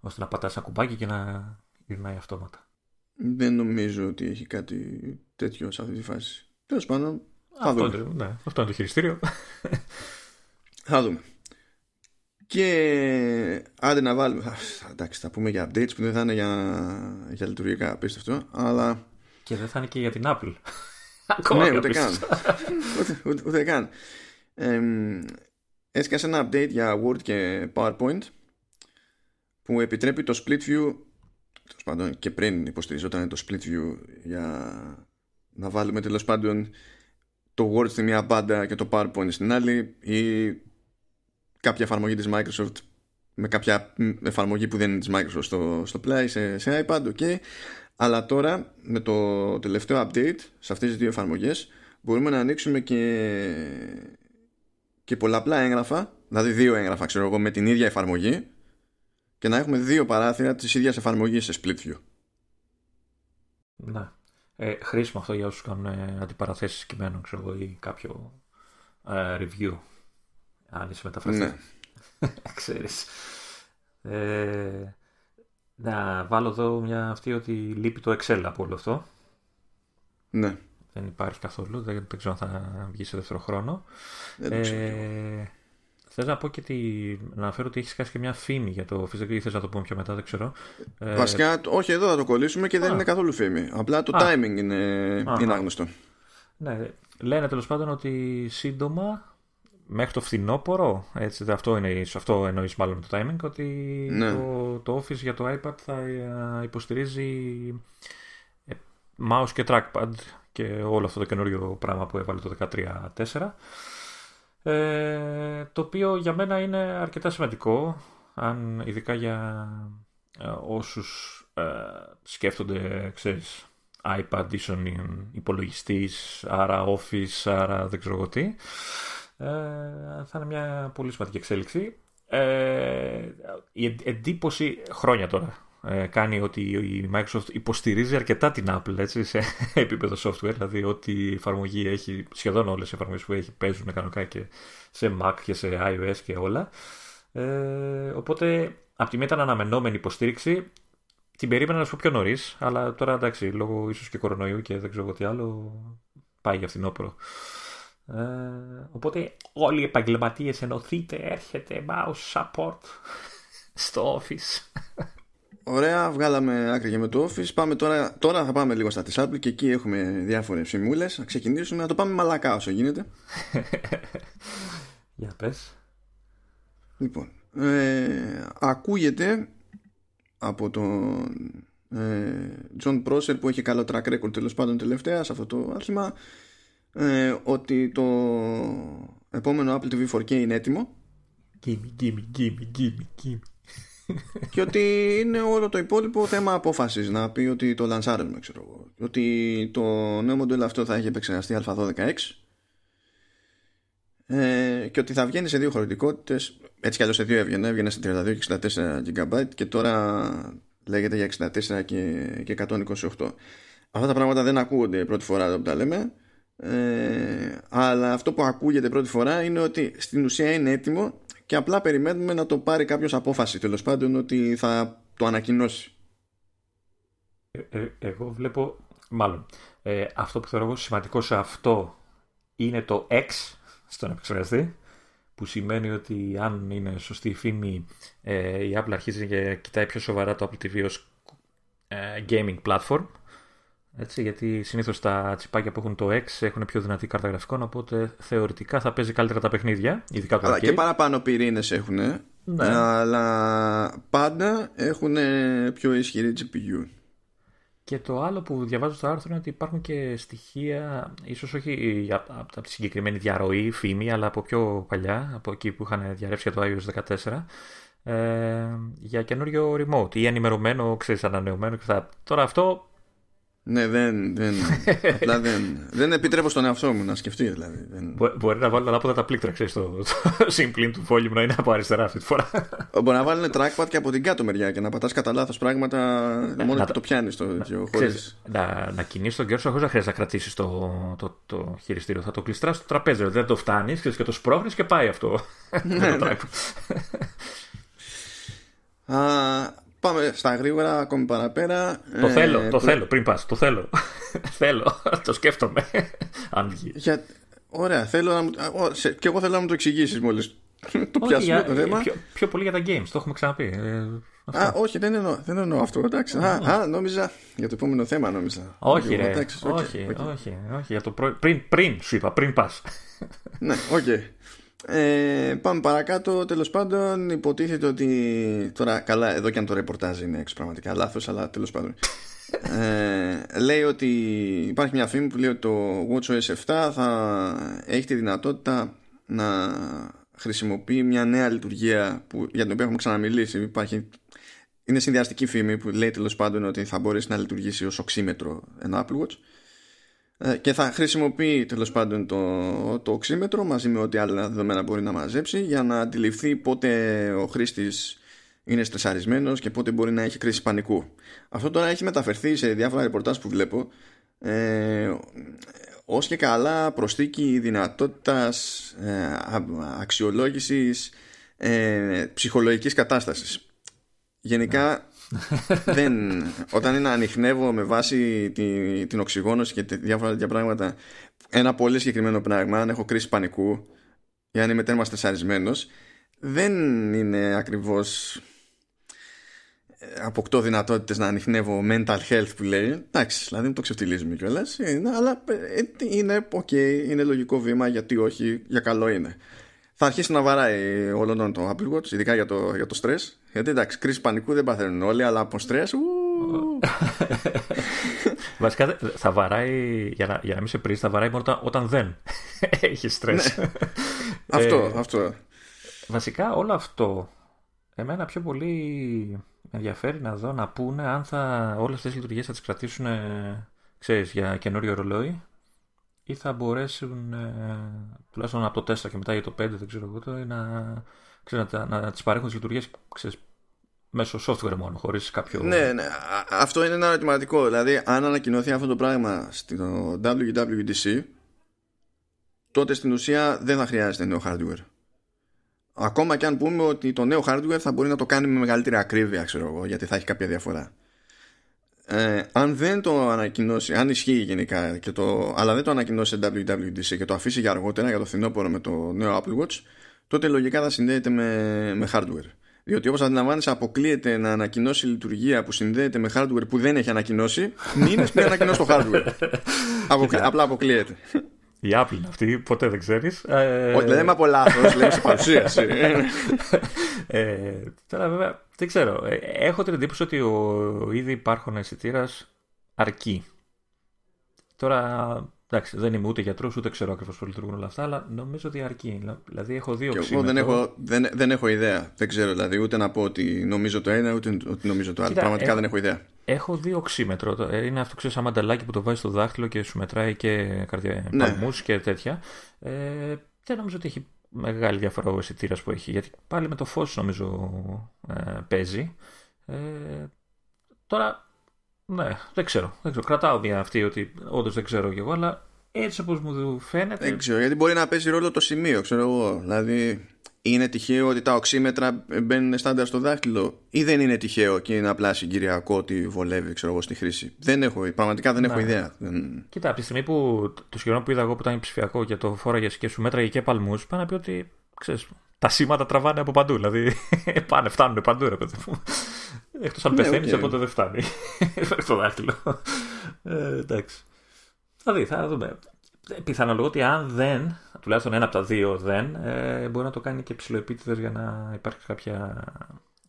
ώστε να πατάς ένα κουμπάκι και να γυρνάει αυτόματα. Δεν νομίζω ότι έχει κάτι τέτοιο σε αυτή τη φάση. Τέλος πάντων. Θα αυτό, δούμε. Ναι, αυτό είναι το χειριστήριο. θα δούμε. Και άντε να βάλουμε. Εντάξει, θα πούμε για updates που δεν θα είναι για, για λειτουργικά απίστευτο, αλλά. Και δεν θα είναι και για την Apple. Ναι, ούτε καν. ούτε, ούτε, καν. Ε, έσκασε ένα update για Word και PowerPoint που επιτρέπει το split view πάντων και πριν υποστηριζόταν το split view για να βάλουμε τέλος πάντων το Word στη μία μπάντα και το PowerPoint στην άλλη ή κάποια εφαρμογή της Microsoft με κάποια εφαρμογή που δεν είναι της Microsoft στο, στο Play σε, σε iPad, ok αλλά τώρα με το τελευταίο update σε αυτές τις δύο εφαρμογές μπορούμε να ανοίξουμε και, και πολλαπλά έγγραφα, δηλαδή δύο έγγραφα ξέρω εγώ με την ίδια εφαρμογή και να έχουμε δύο παράθυρα της ίδιας εφαρμογής σε split view. Ναι. Ε, χρήσιμο αυτό για όσους κάνουν ε, αντιπαραθέσεις κειμένων ξέρω εγώ ή κάποιο ε, review αν είσαι μεταφραστής. Ναι. Ξέρεις. Ε, να βάλω εδώ μια αυτή ότι λείπει το Excel από όλο αυτό. Ναι. Δεν υπάρχει καθόλου. Δεν, δεν ξέρω αν θα βγει σε δεύτερο χρόνο. Δεν το ξέρω. Ε, Θε να πω και τη... να αναφέρω ότι έχεις χάσει και μια φήμη για το φυσικό ή θες να το πούμε πιο μετά, δεν ξέρω. Ε, Βασικά, όχι εδώ θα το κολλήσουμε και δεν είναι καθόλου φήμη. Απλά το timing είναι, είναι άγνωστο. Ναι, λένε τέλος πάντων ότι σύντομα μέχρι το φθινόπωρο, έτσι, αυτό, είναι, αυτό εννοείς μάλλον το timing, ότι ναι. το, το Office για το iPad θα ε, υποστηρίζει ε, mouse και trackpad και όλο αυτό το καινούριο πράγμα που έβαλε το 13.4 ε, το οποίο για μένα είναι αρκετά σημαντικό αν ειδικά για ε, όσους ε, σκέφτονται ξέρεις iPad ίσον υπολογιστής άρα Office άρα δεν ξέρω τι ε, θα είναι μια πολύ σημαντική εξέλιξη. Ε, η εντύπωση χρόνια τώρα ε, κάνει ότι η Microsoft υποστηρίζει αρκετά την Apple έτσι, σε επίπεδο software, δηλαδή ότι η εφαρμογή έχει, σχεδόν όλες οι εφαρμογές που έχει παίζουν κανονικά και σε Mac και σε iOS και όλα. Ε, οπότε, από τη μία ήταν αναμενόμενη υποστήριξη, την περίμενα να σου πω πιο νωρίς, αλλά τώρα εντάξει, λόγω ίσως και κορονοϊού και δεν ξέρω τι άλλο, πάει για φθινόπωρο. Ε, οπότε όλοι οι επαγγελματίες ενωθείτε, έρχεται mouse support στο office. Ωραία, βγάλαμε άκρη και με το Office. Πάμε τώρα, τώρα θα πάμε λίγο στα της Apple και εκεί έχουμε διάφορες σημούλες. Να ξεκινήσουμε, να το πάμε μαλακά όσο γίνεται. Για πες. Λοιπόν, ε, ακούγεται από τον ε, John Prosser που έχει καλό track record τέλος πάντων τελευταία σε αυτό το άθλημα ε, ότι το επόμενο Apple TV 4K είναι έτοιμο. Gimme, gimme, gimme, gimme, gimme και ότι είναι όλο το υπόλοιπο θέμα απόφασης να πει ότι το λανσάρουμε, ξέρω εγώ. Ότι το νέο μοντέλο αυτό θα έχει επεξεργαστεί Α12X ε, και ότι θα βγαίνει σε δύο χωρητικότητες. Έτσι κι αλλιώς σε δύο έβγαινε. Έβγαινε σε 32 και 64 GB και τώρα λέγεται για 64 και, και 128. Αυτά τα πράγματα δεν ακούγονται πρώτη φορά που τα λέμε. Ε, αλλά αυτό που ακούγεται πρώτη φορά είναι ότι στην ουσία είναι έτοιμο και απλά περιμένουμε να το πάρει κάποιος απόφαση τέλος πάντων ότι θα το ανακοινώσει. Ε, ε, εγώ βλέπω, μάλλον, ε, αυτό που θεωρώ εγώ σημαντικό σε αυτό είναι το X στον επεξεργαστή που σημαίνει ότι αν είναι σωστή η φήμη η Apple αρχίζει και κοιτάει πιο σοβαρά το Apple TV ως gaming platform έτσι, γιατί συνήθως τα τσιπάκια που έχουν το X έχουν πιο δυνατή κάρτα γραφικών, οπότε θεωρητικά θα παίζει καλύτερα τα παιχνίδια. Ειδικά το αλλά και παραπάνω πυρήνες έχουν. Ναι. Αλλά πάντα έχουν πιο ισχυρή GPU. Και το άλλο που διαβάζω στο άρθρο είναι ότι υπάρχουν και στοιχεία, ίσως όχι από τη συγκεκριμένη διαρροή, φήμη, αλλά από πιο παλιά, από εκεί που είχαν διαρρεύσει για το iOS 14, ε, για καινούριο remote ή ενημερωμένο, ξέρεις, ανανεωμένο. Τώρα αυτό ναι, δεν, δεν, απλά δεν, δεν επιτρέπω στον εαυτό μου να σκεφτεί. Δηλαδή. Δεν... μπορεί να βάλει ανάποδα τα πλήκτρα, ξέρεις, το, το συμπλήν του volume να είναι από αριστερά αυτή τη φορά. Μπορεί να βάλουν trackpad και από την κάτω μεριά και να πατάς κατά λάθος πράγματα ναι, μόνο που το πιάνεις το τέτοιο. Να, να κινήσεις τον κέρδο χωρίς να χρειάζεται να κρατήσεις το, το, το, χειριστήριο. Θα το κλειστράς στο τραπέζι, δεν το φτάνεις και το σπρώχνεις και πάει αυτό. Ναι, ναι. Πάμε στα γρήγορα ακόμη παραπέρα. Το θέλω, ε, το θέλω πριν πας, το θέλω. θέλω, το σκέφτομαι. Αν βγει. Για... Ωραία, θέλω να μου... και εγώ θέλω να μου το εξηγήσεις μόλις. το πιάσουμε το θέμα. Πιο, πιο, πολύ για τα games, το έχουμε ξαναπεί. Ε, α, όχι, δεν εννοώ, δεν εννοώ αυτό. Εντάξει. Α, α, νόμιζα για το επόμενο θέμα, νόμιζα. Όχι, ρε, εντάξει, okay, όχι, okay. όχι, όχι, για το προ... πριν, πριν σου είπα, πριν πας. ναι, OK. Okay. Ε, πάμε παρακάτω. Τέλος πάντων, υποτίθεται ότι. Τώρα, καλά, εδώ και αν το ρεπορτάζ είναι έξω πραγματικά λάθος, αλλά τέλος πάντων. ε, λέει ότι υπάρχει μια φήμη που λέει ότι το WatchOS 7 θα έχει τη δυνατότητα να χρησιμοποιεί μια νέα λειτουργία που, για την οποία έχουμε ξαναμιλήσει. Υπάρχει, είναι συνδυαστική φήμη που λέει τέλος πάντων ότι θα μπορέσει να λειτουργήσει ως οξύμετρο ένα Apple Watch ε, και θα χρησιμοποιεί τέλος πάντων το, το οξύμετρο μαζί με ό,τι άλλα δεδομένα μπορεί να μαζέψει για να αντιληφθεί πότε ο χρήστης είναι στρεσαρισμένος και πότε μπορεί να έχει κρίση πανικού. Αυτό τώρα έχει μεταφερθεί σε διάφορα ρεπορτάζ που βλέπω ε, ως και καλά προσθήκη δυνατότητας ε, αξιολόγησης ε, ψυχολογικής κατάστασης. Γενικά δεν, όταν είναι να ανοιχνεύω με βάση τη, την οξυγόνωση και διάφορα τέτοια πράγματα ένα πολύ συγκεκριμένο πράγμα, αν έχω κρίση πανικού ή αν είμαι τέρμα στεσαρισμένος δεν είναι ακριβώς ε, αποκτώ δυνατότητες να ανοιχνεύω mental health που λέει. Εντάξει, δηλαδή το ξεφτυλίζουμε κιόλας. Αλλά ε, είναι ok, είναι λογικό βήμα γιατί όχι, για καλό είναι θα αρχίσει να βαράει όλο το Apple Watch, ειδικά για το, για το stress. Γιατί εντάξει, κρίση πανικού δεν παθαίνουν όλοι, αλλά από stress. Βασικά θα βαράει, για να, για να μην σε πρίσει, θα βαράει μόνο όταν, δεν έχει stress. Ναι. αυτό, ε, αυτό. Βασικά όλο αυτό, εμένα πιο πολύ με ενδιαφέρει να δω να πούνε αν θα, όλες αυτές τις λειτουργίες θα τις κρατήσουν, ξέρεις, για καινούριο ρολόι ή θα μπορέσουν ε, τουλάχιστον από το 4 και μετά για το 5 δεν ξέρω εγώ να, ξέρω, να, να, να τις παρέχουν τις λειτουργίες ξέρεις, μέσω software μόνο χωρίς κάποιο... Ναι, ναι, αυτό είναι ένα ερωτηματικό. Δηλαδή αν ανακοινωθεί αυτό το πράγμα στο WWDC τότε στην ουσία δεν θα χρειάζεται νέο hardware. Ακόμα και αν πούμε ότι το νέο hardware θα μπορεί να το κάνει με μεγαλύτερη ακρίβεια ξέρω εγώ γιατί θα έχει κάποια διαφορά ε, αν δεν το ανακοινώσει, αν ισχύει γενικά, και το, αλλά δεν το ανακοινώσει σε WWDC και το αφήσει για αργότερα, για το φθινόπωρο με το νέο Apple Watch, τότε λογικά θα συνδέεται με, με hardware. Διότι όπως αντιλαμβάνεσαι, αποκλείεται να ανακοινώσει λειτουργία που συνδέεται με hardware που δεν έχει ανακοινώσει μήνες πριν ανακοινώσει το hardware. απλά αποκλείεται. Η Apple είναι αυτή, ποτέ δεν ξέρεις. Ε... Όχι, δεν είμαι από λάθος, λέω σε παρουσίαση. ε, τώρα βέβαια δεν ξέρω. Ε, έχω την εντύπωση ότι ο ήδη υπάρχον αισθητήρας αρκεί. Τώρα Εντάξει, δεν είμαι ούτε γιατρός, ούτε ξέρω ακριβώς πώς λειτουργούν όλα αυτά, αλλά νομίζω ότι αρκεί. Δηλαδή, έχω δύο και Εγώ δεν έχω, δεν, δεν έχω ιδέα. Δεν ξέρω δηλαδή ούτε να πω ότι νομίζω το ένα, ούτε ότι νομίζω το άλλο. Πραγματικά δεν έχω ιδέα. Έχω δύο οξύμετρο. Ε, είναι αυτό ξέρεις σαν μανταλάκι που το βάζεις στο δάχτυλο και σου μετράει και καρδιά ναι. και τέτοια. Ε, δεν νομίζω ότι έχει μεγάλη διαφορά ο αισθητήρα που έχει. Γιατί πάλι με το φως νομίζω ε, παίζει. Ε, τώρα ναι, δεν ξέρω. Δεν ξέρω. Κρατάω μια αυτή ότι όντως δεν ξέρω κι εγώ, αλλά έτσι όπως μου φαίνεται. Δεν ξέρω, γιατί μπορεί να παίζει ρόλο το σημείο, ξέρω εγώ. Δηλαδή, είναι τυχαίο ότι τα οξύμετρα μπαίνουν στάνταρ στο δάχτυλο, ή δεν είναι τυχαίο και είναι απλά συγκυριακό ότι βολεύει, ξέρω εγώ, στη χρήση; Δεν έχω, πραγματικά δεν έχω ναι. ιδέα. Κοίτα, από τη στιγμή που το σχεδόν που είδα εγώ που ήταν ψηφιακό και το φόραγε και σου μέτραγε και παλμούς, πάνε να πει ότι ξέρεις, τα σήματα τραβάνε από παντού. Δηλαδή πάνε, φτάνουν παντού, ρε παιδί μου. Εκτός αν ναι, πεθαίνεις, okay. οπότε δεν φτάνει. το δάχτυλο. Ε, εντάξει. Θα δει, θα δούμε. Πιθανολογώ ότι αν δεν, τουλάχιστον ένα από τα δύο δεν, ε, μπορεί να το κάνει και ψηλοεπίτηδε για να υπάρξει κάποια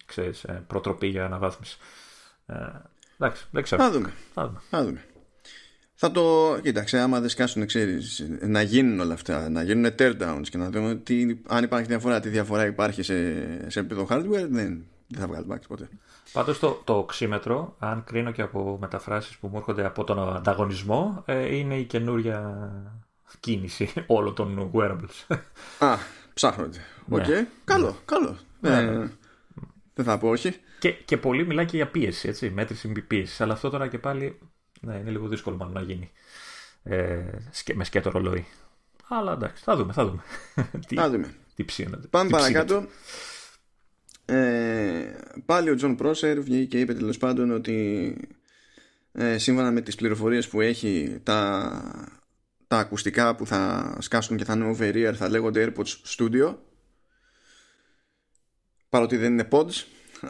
ξέρεις, ε, προτροπή για αναβάθμιση. Ε, εντάξει, δεν ξέρω. Θα δούμε. Θα δούμε. Θα δούμε. Θα το. Κοίταξε, άμα δεν σκάσουν, ξέρεις, να γίνουν όλα αυτά, να γίνουν teardowns και να δούμε τι, αν υπάρχει διαφορά, τι διαφορά υπάρχει σε, σε επίπεδο hardware, δεν, δεν θα βγάλει μπάξει ποτέ. Πάντως το, το οξύμετρο, αν κρίνω και από μεταφράσεις που μου έρχονται από τον ανταγωνισμό, ε, είναι η καινούρια κίνηση όλων των wearables. Α, ψάχνονται. Ναι. OK. Okay. Καλό, καλό. Ναι. Ε, δεν θα πω όχι. Και, και πολύ μιλάει και για πίεση, έτσι, μέτρηση πίεσης. Αλλά αυτό τώρα και πάλι ναι, είναι λίγο δύσκολο μάλλον να γίνει. Ε, με σκέτο ρολόι. Αλλά εντάξει, θα δούμε, θα δούμε. τι, θα δούμε. Τι ψήνεται. Πάμε τι παρακάτω. Ε, πάλι ο Jon Prosser βγήκε και είπε τέλος πάντων ότι ε, σύμφωνα με τις πληροφορίες που έχει τα, τα ακουστικά που θα σκάσουν και θα είναι over ear θα λέγονται AirPods Studio. Παρότι δεν είναι pods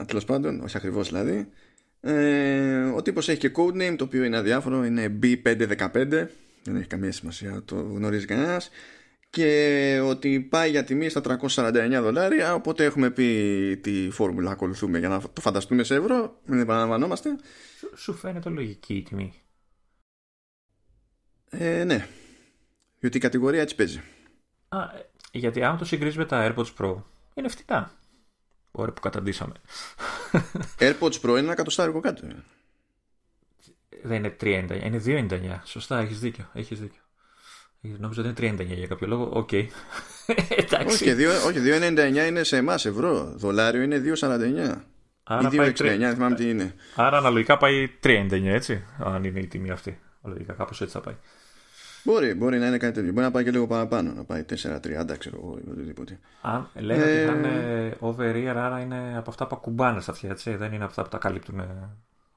τέλος πάντων, όχι ακριβώς δηλαδή. Ε, ο τύπος έχει και codename το οποίο είναι αδιάφορο είναι B515. Δεν έχει καμία σημασία το γνωρίζει κανένας και ότι πάει για τιμή στα 349 δολάρια οπότε έχουμε πει τι φόρμουλα ακολουθούμε για να το φανταστούμε σε ευρώ μην επαναλαμβανόμαστε. Σου φαίνεται λογική η τιμή; Ε, Ναι. Γιατί η κατηγορία έτσι παίζει. Α, γιατί αν το συγκρίζεις με τα AirPods Pro είναι φτηνά. Ωραία που καταντήσαμε. AirPods Pro είναι ένα κατοστάρικο κάτω. Δεν είναι 3,99 είναι 2,99 σωστά έχεις δίκιο, έχεις δίκιο Νόμιζα ότι είναι 39 για κάποιο λόγο. OK. Okay. όχι, 2,99 είναι σε εμάς ευρώ. Δολάριο είναι 2,49. Άρα ή 2,69, δεν θυμάμαι τι είναι. Άρα αναλογικά πάει 3,99 έτσι. Αν είναι η τιμή αυτή. Αναλογικά κάπως έτσι θα πάει. Μπορεί, μπορεί να είναι κάτι τέτοιο. Μπορεί να πάει και λίγο παραπάνω. Να πάει 4,30 ξέρω εγώ ή οτιδήποτε. Αν λένε ε... ότι θα είναι over ear, άρα είναι από αυτά που ακουμπάνε στα αυτιά, έτσι. Δεν είναι αυτά που τα καλύπτουν.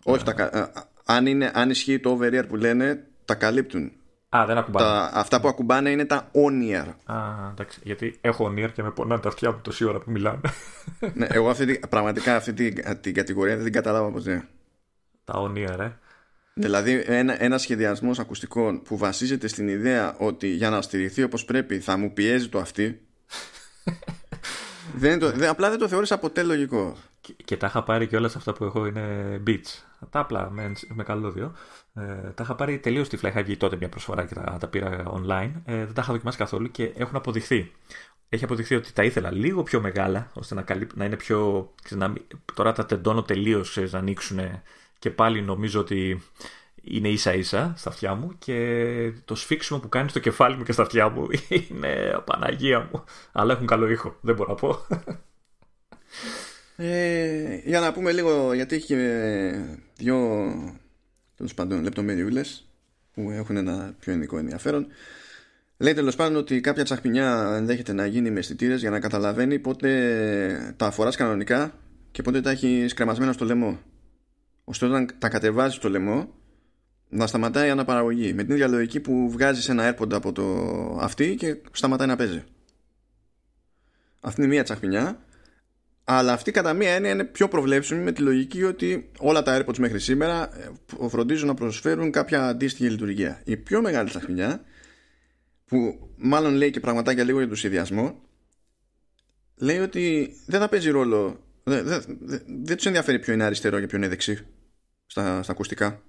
Όχι, τα, αν, είναι, αν ισχύει το over ear που λένε, τα καλύπτουν. Α, δεν ακουμπάνε. Τα, αυτά που ακουμπάνε είναι τα on-ear. Α, εντάξει. Γιατί έχω on-ear και με πονάνε τα αυτιά μου τόση ώρα που μιλάμε. ναι, εγώ αυτή, πραγματικά αυτή την, την κατηγορία δεν την καταλάβα ποτέ. Τα on-ear, ε. Δηλαδή ένα, ένα σχεδιασμός ακουστικών που βασίζεται στην ιδέα ότι για να στηριχθεί όπως πρέπει θα μου πιέζει το αυτή δεν το, δεν, απλά δεν το θεώρησα ποτέ λογικό. Και, και τα είχα πάρει και όλα αυτά που έχω είναι beats. Τα απλά με, με καλώδιο. Ε, τα είχα πάρει τελείως τυφλά. Είχα βγει τότε μια προσφορά και τα, τα πήρα online. Ε, δεν τα είχα δοκιμάσει καθόλου και έχουν αποδειχθεί. Έχει αποδειχθεί ότι τα ήθελα λίγο πιο μεγάλα, ώστε να, καλύπ, να είναι πιο. να, τώρα τα τεντώνω τελείως να ανοίξουν και πάλι νομίζω ότι είναι ίσα ίσα στα αυτιά μου και το σφίξιμο που κάνει στο κεφάλι μου και στα αυτιά μου είναι Παναγία μου. Αλλά έχουν καλό ήχο, δεν μπορώ να πω. Ε, για να πούμε λίγο, γιατί έχει δύο τέλος πάντων λεπτομεριούλε που έχουν ένα πιο ειδικό ενδιαφέρον. Λέει τέλος πάντων ότι κάποια τσαχπινιά ενδέχεται να γίνει με αισθητήρες για να καταλαβαίνει πότε τα αφορά κανονικά και πότε τα έχεις κρεμασμένα στο λαιμό. ώστε όταν τα κατεβάζεις στο λαιμό να σταματάει η αναπαραγωγή με την ίδια λογική που βγάζεις ένα έρποντα από το αυτή και σταματάει να παίζει αυτή είναι μία τσαχπινιά αλλά αυτή κατά μία έννοια είναι πιο προβλέψιμη με τη λογική ότι όλα τα AirPods μέχρι σήμερα ε, φροντίζουν να προσφέρουν κάποια αντίστοιχη λειτουργία. Η πιο μεγάλη τσαχπινιά που μάλλον λέει και πραγματάκια λίγο για το σχεδιασμό λέει ότι δεν θα παίζει ρόλο δεν, δεν, δεν, δεν τους ενδιαφέρει ποιο είναι αριστερό και ποιο είναι δεξί στα, στα ακουστικά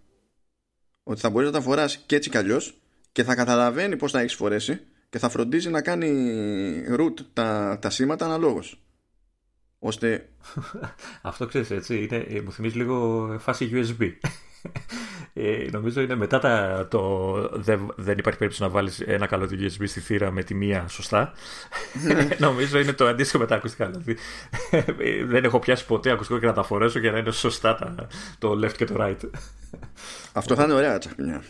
ότι θα μπορείς να τα φοράς και έτσι κι αλλιώς και θα καταλαβαίνει πως θα έχεις φορέσει και θα φροντίζει να κάνει root τα, τα σήματα αναλόγως ώστε αυτό ξέρεις έτσι είναι, ε, μου θυμίζει λίγο φάση USB ες, νομίζω είναι μετά τα, το δεν, δεν υπάρχει περίπτωση να βάλεις ένα καλό του USB στη θύρα με τη μία σωστά. Νομίζω είναι το αντίστοιχο με τα ακουστικά δηλαδή, δεν έχω πιάσει ποτέ ακουστικό και να τα φορέσω για να είναι σωστά τα, το left και το right. Αυτό θα είναι ωραία τσαχπινιά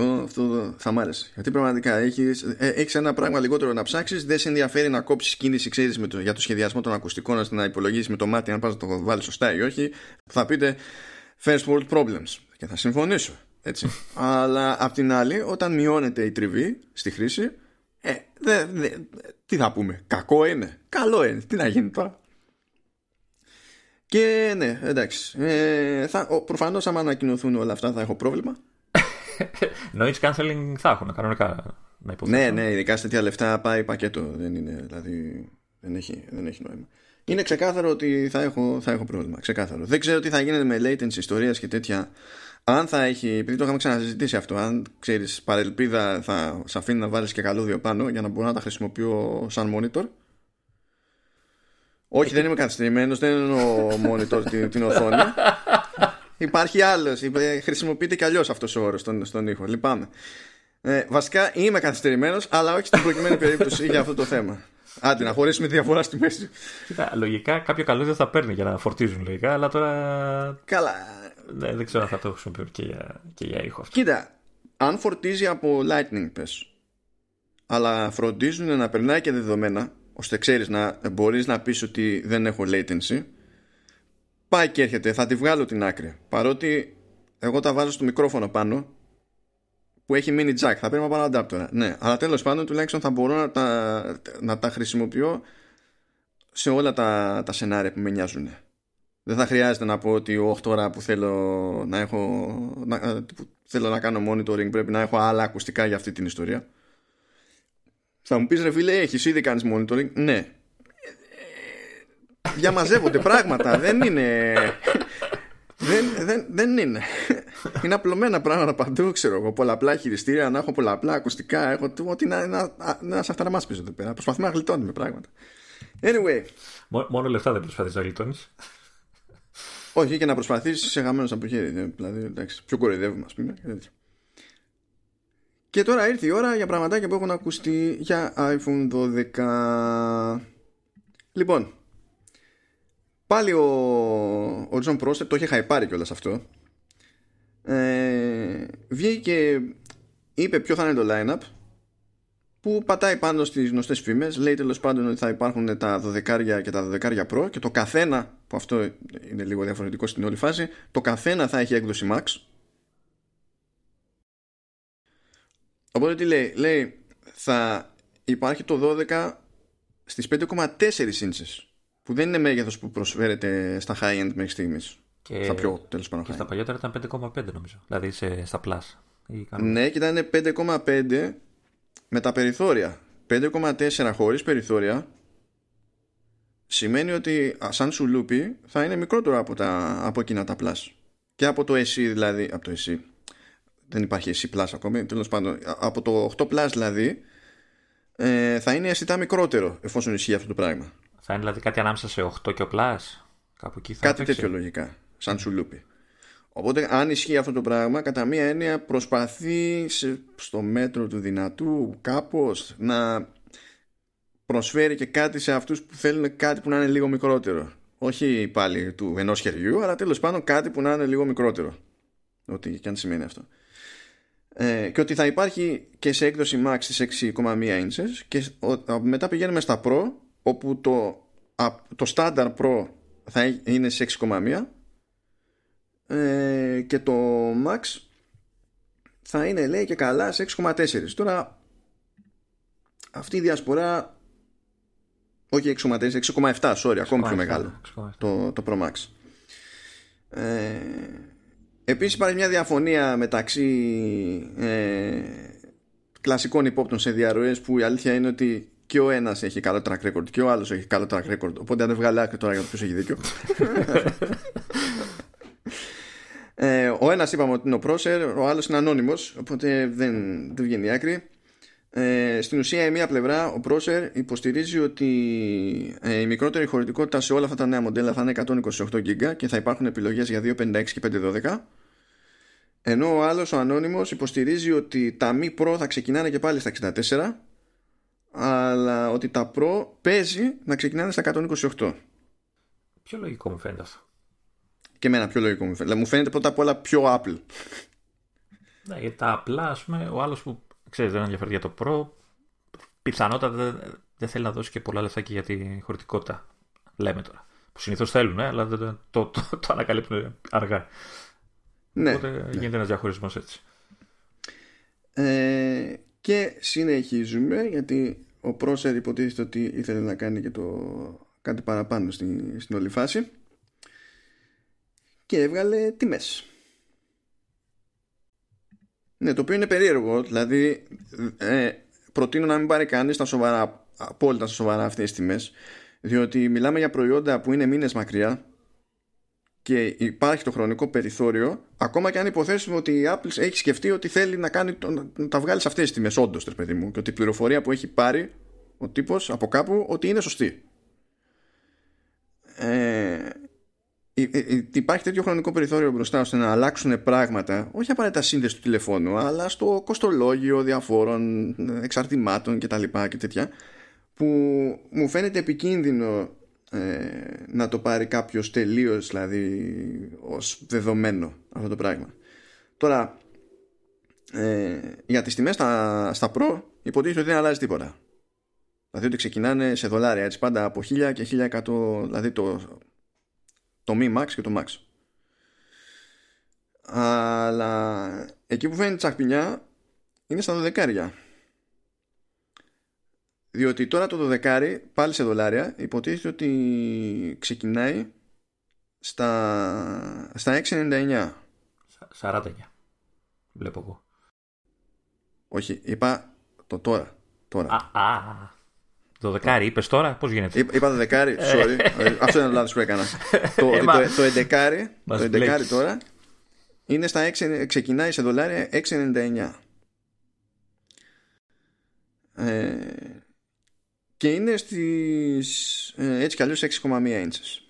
αυτό, αυτό θα μ' άρεσε. Γιατί πραγματικά έχεις ε, έχεις ένα πράγμα λιγότερο να ψάξεις, δεν σε ενδιαφέρει να κόψεις κίνηση, ξέρεις το, για το σχεδιασμό των ακουστικών, ώστε να υπολογίσει με το μάτι αν πας να το βάλεις σωστά ή όχι. Θα πείτε first world problems. Και θα συμφωνήσω. Έτσι. Αλλά απ' την άλλη, όταν μειώνεται η τριβή στη χρήση, ε, δε, δε, τι θα πούμε, κακό είναι. Καλό είναι. Τι να γίνει τώρα. Και ναι, εντάξει. Ε, θα, προφανώς άμα ανακοινωθούν όλα αυτά θα έχω πρόβλημα. Noise cancelling θα έχουν κανονικά να υποθέσω. Ναι, ναι, ειδικά σε τέτοια λεφτά πάει πακέτο. Δεν είναι, δηλαδή δεν έχει, δεν έχει νόημα. Είναι ξεκάθαρο ότι θα έχω, θα έχω πρόβλημα. Ξεκάθαρο. Δεν ξέρω τι θα γίνεται με latency ιστορίας και τέτοια. Αν θα έχει, επειδή το είχαμε ξανασυζητήσει αυτό, αν ξέρεις παρελπίδα θα σε αφήνει να βάλεις και καλώδιο πάνω για να μπορώ να τα χρησιμοποιώ σαν monitor. Όχι, δεν είμαι καθυστερημένος, δεν εννοώ monitor την, την οθόνη. Υπάρχει άλλος. Χρησιμοποιείται κι αλλιώς αυτός ο όρος στον, στον ήχο. Λυπάμαι. Ε, βασικά είμαι καθυστερημένος, αλλά όχι στην προκειμένη περίπτωση για αυτό το θέμα. Άντε, να χωρίσουμε τη διαφορά στη μέση. Κοίτα, λογικά κάποιο καλώδιο θα παίρνει για να φορτίζουν λογικά, αλλά τώρα. Καλά. Ναι, δεν ξέρω αν θα το χρησιμοποιούν και για, και για ήχο αυτό. Κοίτα, αν φορτίζει από Lightning, πες. Αλλά φροντίζουν να περνάει και δεδομένα, ώστε ξέρεις να μπορείς να πεις ότι δεν έχω latency πάει και έρχεται, θα τη βγάλω την άκρη. Παρότι εγώ τα βάζω στο μικρόφωνο πάνω που έχει mini jack, θα πρέπει να πάρω adapter. Ναι, αλλά τέλος πάντων τουλάχιστον θα μπορώ να τα, να τα χρησιμοποιώ σε όλα τα, τα σενάρια που με νοιάζουν. Δεν θα χρειάζεται να πω ότι 8 ώρα που θέλω να έχω να, που θέλω να κάνω monitoring πρέπει να έχω άλλα ακουστικά για αυτή την ιστορία. Θα μου πεις ρε φίλε έχεις ήδη κάνεις monitoring. Ναι, διαμαζεύονται πράγματα. δεν είναι. δεν, δεν, δεν είναι. Είναι απλωμένα πράγματα παντού, ξέρω εγώ. Πολλαπλά χειριστήρια, να έχω πολλαπλά ακουστικά. Έχω ό,τι να, να, να, σε αυτά να μας εδώ πέρα. Προσπαθούμε να γλιτώνουμε πράγματα. Anyway. Μόνο λεφτά δεν προσπαθείς να γλιτώνεις. Όχι, και να προσπαθήσει σε γαμμένο από χέρι. Δηλαδή, εντάξει, πιο κοροϊδεύουμε, ας πούμε. Και τώρα ήρθε η ώρα για πραγματάκια που έχουν ακουστεί για iPhone 12. Λοιπόν, Πάλι ο, ο John Prosser το είχε χαϊπάρει κιόλας αυτό. Ε, βγήκε και είπε ποιο θα είναι το line-up που πατάει πάνω στις γνωστές φήμες λέει τέλος πάντων ότι θα υπάρχουν τα 12 και τα 12 Pro και το καθένα που αυτό είναι λίγο διαφορετικό στην όλη φάση το καθένα θα έχει έκδοση Max. Οπότε τι λέει λέει θα υπάρχει το 12 στις 5,4 inches που δεν είναι μέγεθος που προσφέρεται στα high end μέχρι στιγμής. Και... Στα πιο τέλος πάντων. Και στα παλιότερα ήταν 5,5 νομίζω. Δηλαδή σε, στα plus. Ναι, και ήταν 5,5 με τα περιθώρια. 5,4 χωρίς περιθώρια σημαίνει ότι σαν σου λούπι θα είναι μικρότερο από, τα, από εκείνα τα plus. Και από το SE δηλαδή, από το SE, δεν υπάρχει SE plus ακόμη, τέλος πάντων, από το 8 plus δηλαδή, ε, θα είναι αισθητά μικρότερο εφόσον ισχύει αυτό το πράγμα. Θα είναι δηλαδή κάτι ανάμεσα σε 8 και ο Plus. Κάπου εκεί θα κάτι τέτοιο λογικά. Σαν σουλούπι. Οπότε αν ισχύει αυτό το πράγμα κατά μία έννοια προσπαθεί στο μέτρο του δυνατού κάπως να προσφέρει και κάτι σε αυτούς που θέλουν κάτι που να είναι λίγο μικρότερο. Όχι πάλι του ενός χεριού αλλά τέλος πάντων κάτι που να είναι λίγο μικρότερο. Ό,τι και αν σημαίνει αυτό. Ε, και ότι θα υπάρχει και σε έκδοση max στις 6,1 inches και μετά πηγαίνουμε στα Pro όπου το, το Standard Pro θα είναι σε 6,1 ε, και το Max θα είναι λέει και καλά σε 6,4 τώρα αυτή η διασπορά όχι 6,4 6,7 sorry ακόμη πιο μεγάλο το, το Pro Max. Ε, επίσης υπάρχει μια διαφωνία μεταξύ ε, κλασικών υπόπτων σε διαρροές που η αλήθεια είναι ότι και ο ένας έχει καλό track record και ο άλλος έχει καλό track record. Οπότε αν δεν βγάλει άκρη τώρα για το ποιος έχει δίκιο. Ε, ο ένας είπαμε ότι είναι ο Procer ο άλλος είναι ανώνυμος οπότε δεν, δεν βγαίνει άκρη. Ε, στην ουσία η μία πλευρά ο Procer υποστηρίζει ότι ε, η μικρότερη χωρητικότητα σε όλα αυτά τα νέα μοντέλα θα είναι 128 GB και θα υπάρχουν επιλογές για 256 και 512 ενώ ο άλλος ο ανώνυμος υποστηρίζει ότι τα μη Pro θα ξεκινάνε και πάλι στα 64 αλλά ότι τα Pro παίζει να ξεκινάνε στα 128 Πιο λογικό μου φαίνεται αυτό και εμένα πιο λογικό μου φαίνεται. Μου φαίνεται πρώτα απ' όλα πιο Apple. Ναι, γιατί τα απλά, ας πούμε, ο άλλος που ξέρεις δεν ενδιαφέρει για το Pro, πιθανότατα δεν, δεν θέλει να δώσει και πολλά λεφτά και για τη χωρητικότητα. Λέμε τώρα. Που συνήθως θέλουν, ε, αλλά δεν, το, το, το, το ανακαλύπτουν αργά. Ναι, Οπότε ναι. γίνεται ένας διαχωρισμός έτσι. Ε, και συνεχίζουμε γιατί ο Πρόσερ υποτίθεται ότι ήθελε να κάνει και το κάτι παραπάνω στην, στην όλη φάση και έβγαλε τιμές. Ναι, το οποίο είναι περίεργο, δηλαδή ε, προτείνω να μην πάρει κανείς τα σοβαρά, απόλυτα σοβαρά αυτές τις τιμές, διότι μιλάμε για προϊόντα που είναι μήνες μακριά και υπάρχει το χρονικό περιθώριο, ακόμα και αν υποθέσουμε ότι η Apple έχει σκεφτεί ότι θέλει να, κάνει, να τα βγάλει σε αυτές τις τιμές, όντως, παιδί μου, και ότι η πληροφορία που έχει πάρει ο τύπος από κάπου ότι είναι σωστή. Ε, υπάρχει τέτοιο χρονικό περιθώριο μπροστά ώστε να αλλάξουν πράγματα, όχι απαραίτητα σύνδεση του τηλεφώνου, αλλά στο κοστολόγιο διαφόρων εξαρτημάτων κτλ. Και, και τέτοια, που μου φαίνεται επικίνδυνο ε, να το πάρει κάποιος τελείως δηλαδή ως δεδομένο αυτό το πράγμα. Τώρα, ε, για τις τιμές στα, στα Pro υποτίθεται ότι δεν αλλάζει τίποτα. Δηλαδή ότι ξεκινάνε σε δολάρια έτσι πάντα από 1000 και 1100 δηλαδή το το Mi Max και το Max. Αλλά εκεί που φαίνεται τσακπινιά είναι στα δωδεκάρια. Διότι τώρα το δωδεκάρι πάλι σε δολάρια υποτίθεται ότι ξεκινάει στα, στα 6,99. 49. Βλέπω εγώ. Όχι, είπα το τώρα. τώρα. Α, α, το δεκάρι, είπες τώρα, πώς γίνεται; Είπα το δεκάρι, sorry. Αυτό είναι το λάθος που έκανα. το, το, το εντεκάρι, το εντεκάρι τώρα είναι στα 6, ξεκινάει σε δολάρια 6,99. Ε, και είναι στις ε, έτσι κι αλλιώς 6,1 inches.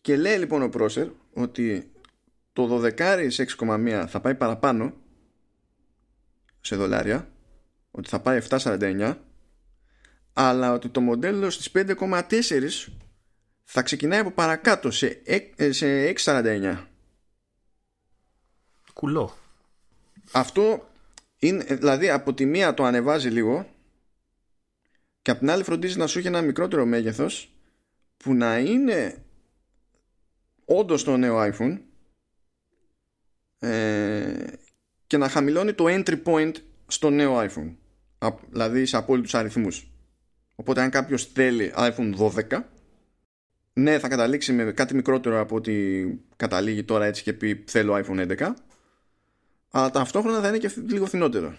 Και λέει λοιπόν ο Πρόσερ ότι το 12 σε 6,1 θα πάει παραπάνω σε δολάρια, ότι θα πάει 7,49 αλλά ότι το μοντέλο στις 5,4 θα ξεκινάει από παρακάτω σε, ε, σε 6,49 Κουλό Αυτό είναι, δηλαδή από τη μία το ανεβάζει λίγο και από την άλλη φροντίζει να σου έχει ένα μικρότερο μέγεθος που να είναι όντως το νέο iPhone ε, και να χαμηλώνει το entry point στο νέο iPhone δηλαδή σε απόλυτους αριθμούς Οπότε αν κάποιος θέλει iPhone 12 ναι θα καταλήξει με κάτι μικρότερο από ότι καταλήγει τώρα έτσι και πει θέλω iPhone 11 αλλά ταυτόχρονα θα είναι και λίγο φθηνότερο.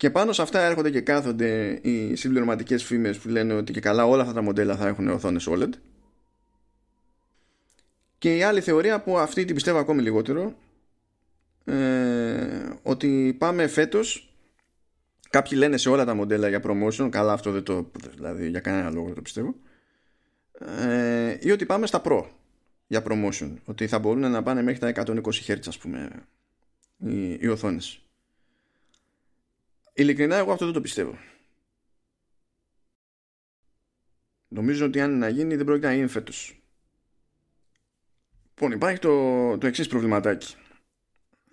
Και πάνω σε αυτά έρχονται και κάθονται οι συμπληρωματικές φήμες που λένε ότι και καλά όλα αυτά τα μοντέλα θα έχουν οθόνες OLED. Και η άλλη θεωρία που αυτή την πιστεύω ακόμη λιγότερο ε, ότι πάμε φέτος Κάποιοι λένε σε όλα τα μοντέλα για promotion, καλά αυτό δεν το, δηλαδή για κανένα λόγο δεν το πιστεύω. Ε, ή ότι πάμε στα Pro για promotion, ότι θα μπορούν να πάνε μέχρι τα 120 Hz ας πούμε οι, οι οθόνες. Ειλικρινά εγώ αυτό δεν το πιστεύω. Νομίζω ότι αν να γίνει δεν πρόκειται να γίνει φέτος. Λοιπόν υπάρχει το, το εξής προβληματάκι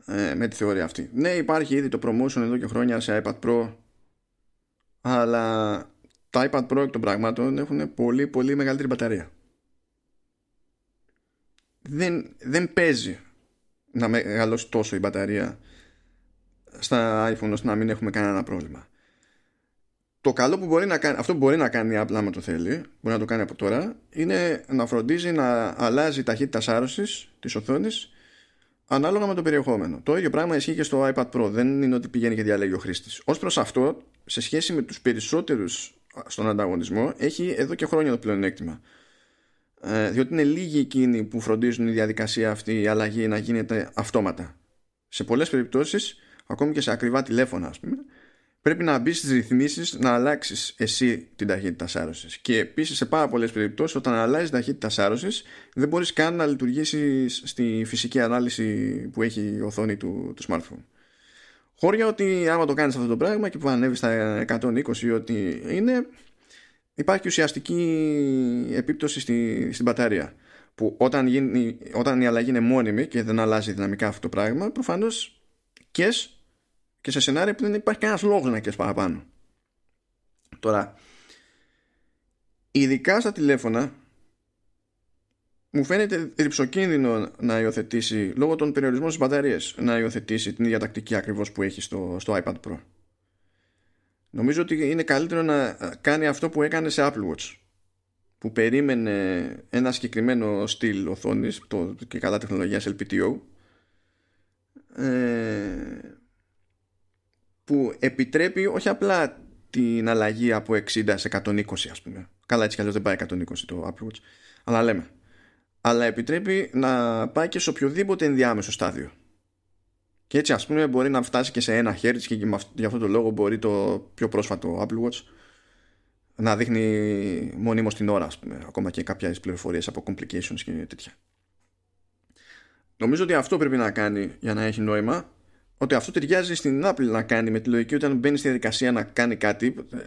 ε, με τη θεωρία αυτή. Ναι, υπάρχει ήδη το promotion εδώ και χρόνια σε iPad Pro, αλλά τα iPad Pro εκ των πραγμάτων έχουν πολύ πολύ μεγαλύτερη μπαταρία. δεν, δεν παίζει να μεγαλώσει τόσο η μπαταρία στα iPhone ώστε να μην έχουμε κανένα πρόβλημα. Το καλό που μπορεί να κάνει, αυτό που μπορεί να κάνει απλά με το θέλει, μπορεί να το κάνει από τώρα, είναι να φροντίζει να αλλάζει ταχύτητα σάρωσης της οθόνης ανάλογα με το περιεχόμενο. Το ίδιο πράγμα ισχύει και στο iPad Pro. Δεν είναι ότι πηγαίνει και διαλέγει ο χρήστης. Ω προς αυτό, σε σχέση με τους περισσότερους στον ανταγωνισμό, έχει εδώ και χρόνια το πλεονέκτημα. Ε, διότι είναι λίγοι εκείνοι που φροντίζουν η διαδικασία αυτή, η αλλαγή να γίνεται αυτόματα. Σε πολλές περιπτώσεις, ακόμη και σε ακριβά τηλέφωνα, ας πούμε, πρέπει να μπεις στις ρυθμίσεις να αλλάξεις εσύ την ταχύτητα σάρωσης. Και επίσης σε πάρα πολλές περιπτώσεις, όταν αλλάζεις ταχύτητα σάρωσης, δεν μπορείς καν να λειτουργήσεις στη φυσική ανάλυση που έχει η οθόνη του, του smartphone. Χώρια ότι άμα το κάνεις αυτό το πράγμα και που ανέβεις στα 120 ή ότι είναι, υπάρχει ουσιαστική επίπτωση στη, στην μπαταρία. Που όταν, γίνει, όταν η αλλαγή είναι μόνιμη και δεν αλλάζει δυναμικά αυτό το πράγμα, προφανώς και και σε σενάρια που δεν υπάρχει κανένας λόγος να κες παραπάνω. Τώρα, ειδικά στα τηλέφωνα, μου φαίνεται ρηψοκίνδυνο να υιοθετήσει, λόγω των περιορισμών στις μπαταρίες, να υιοθετήσει την ίδια τακτική ακριβώς που έχει στο, στο iPad Pro. Νομίζω ότι είναι καλύτερο να κάνει αυτό που έκανε σε Apple Watch που περίμενε ένα συγκεκριμένο στυλ οθόνης το, και κατά τεχνολογίας LPTO ε, που επιτρέπει όχι απλά την αλλαγή από 60 σε 120 ας πούμε. Καλά έτσι κι αλλιώς δεν πάει 120 το Apple Watch αλλά λέμε. Αλλά επιτρέπει να πάει και σε οποιοδήποτε ενδιάμεσο στάδιο. Και έτσι ας πούμε μπορεί να φτάσει και σε ένα Hz και για αυτό το λόγο μπορεί το πιο πρόσφατο Apple Watch να δείχνει μονίμως την ώρα ας πούμε ακόμα και κάποιες πληροφορίες από complications και τέτοια. Νομίζω ότι αυτό πρέπει να κάνει για να έχει νόημα ότι αυτό ταιριάζει στην Apple να κάνει με τη λογική όταν μπαίνει στη διαδικασία να κάνει κάτι ε,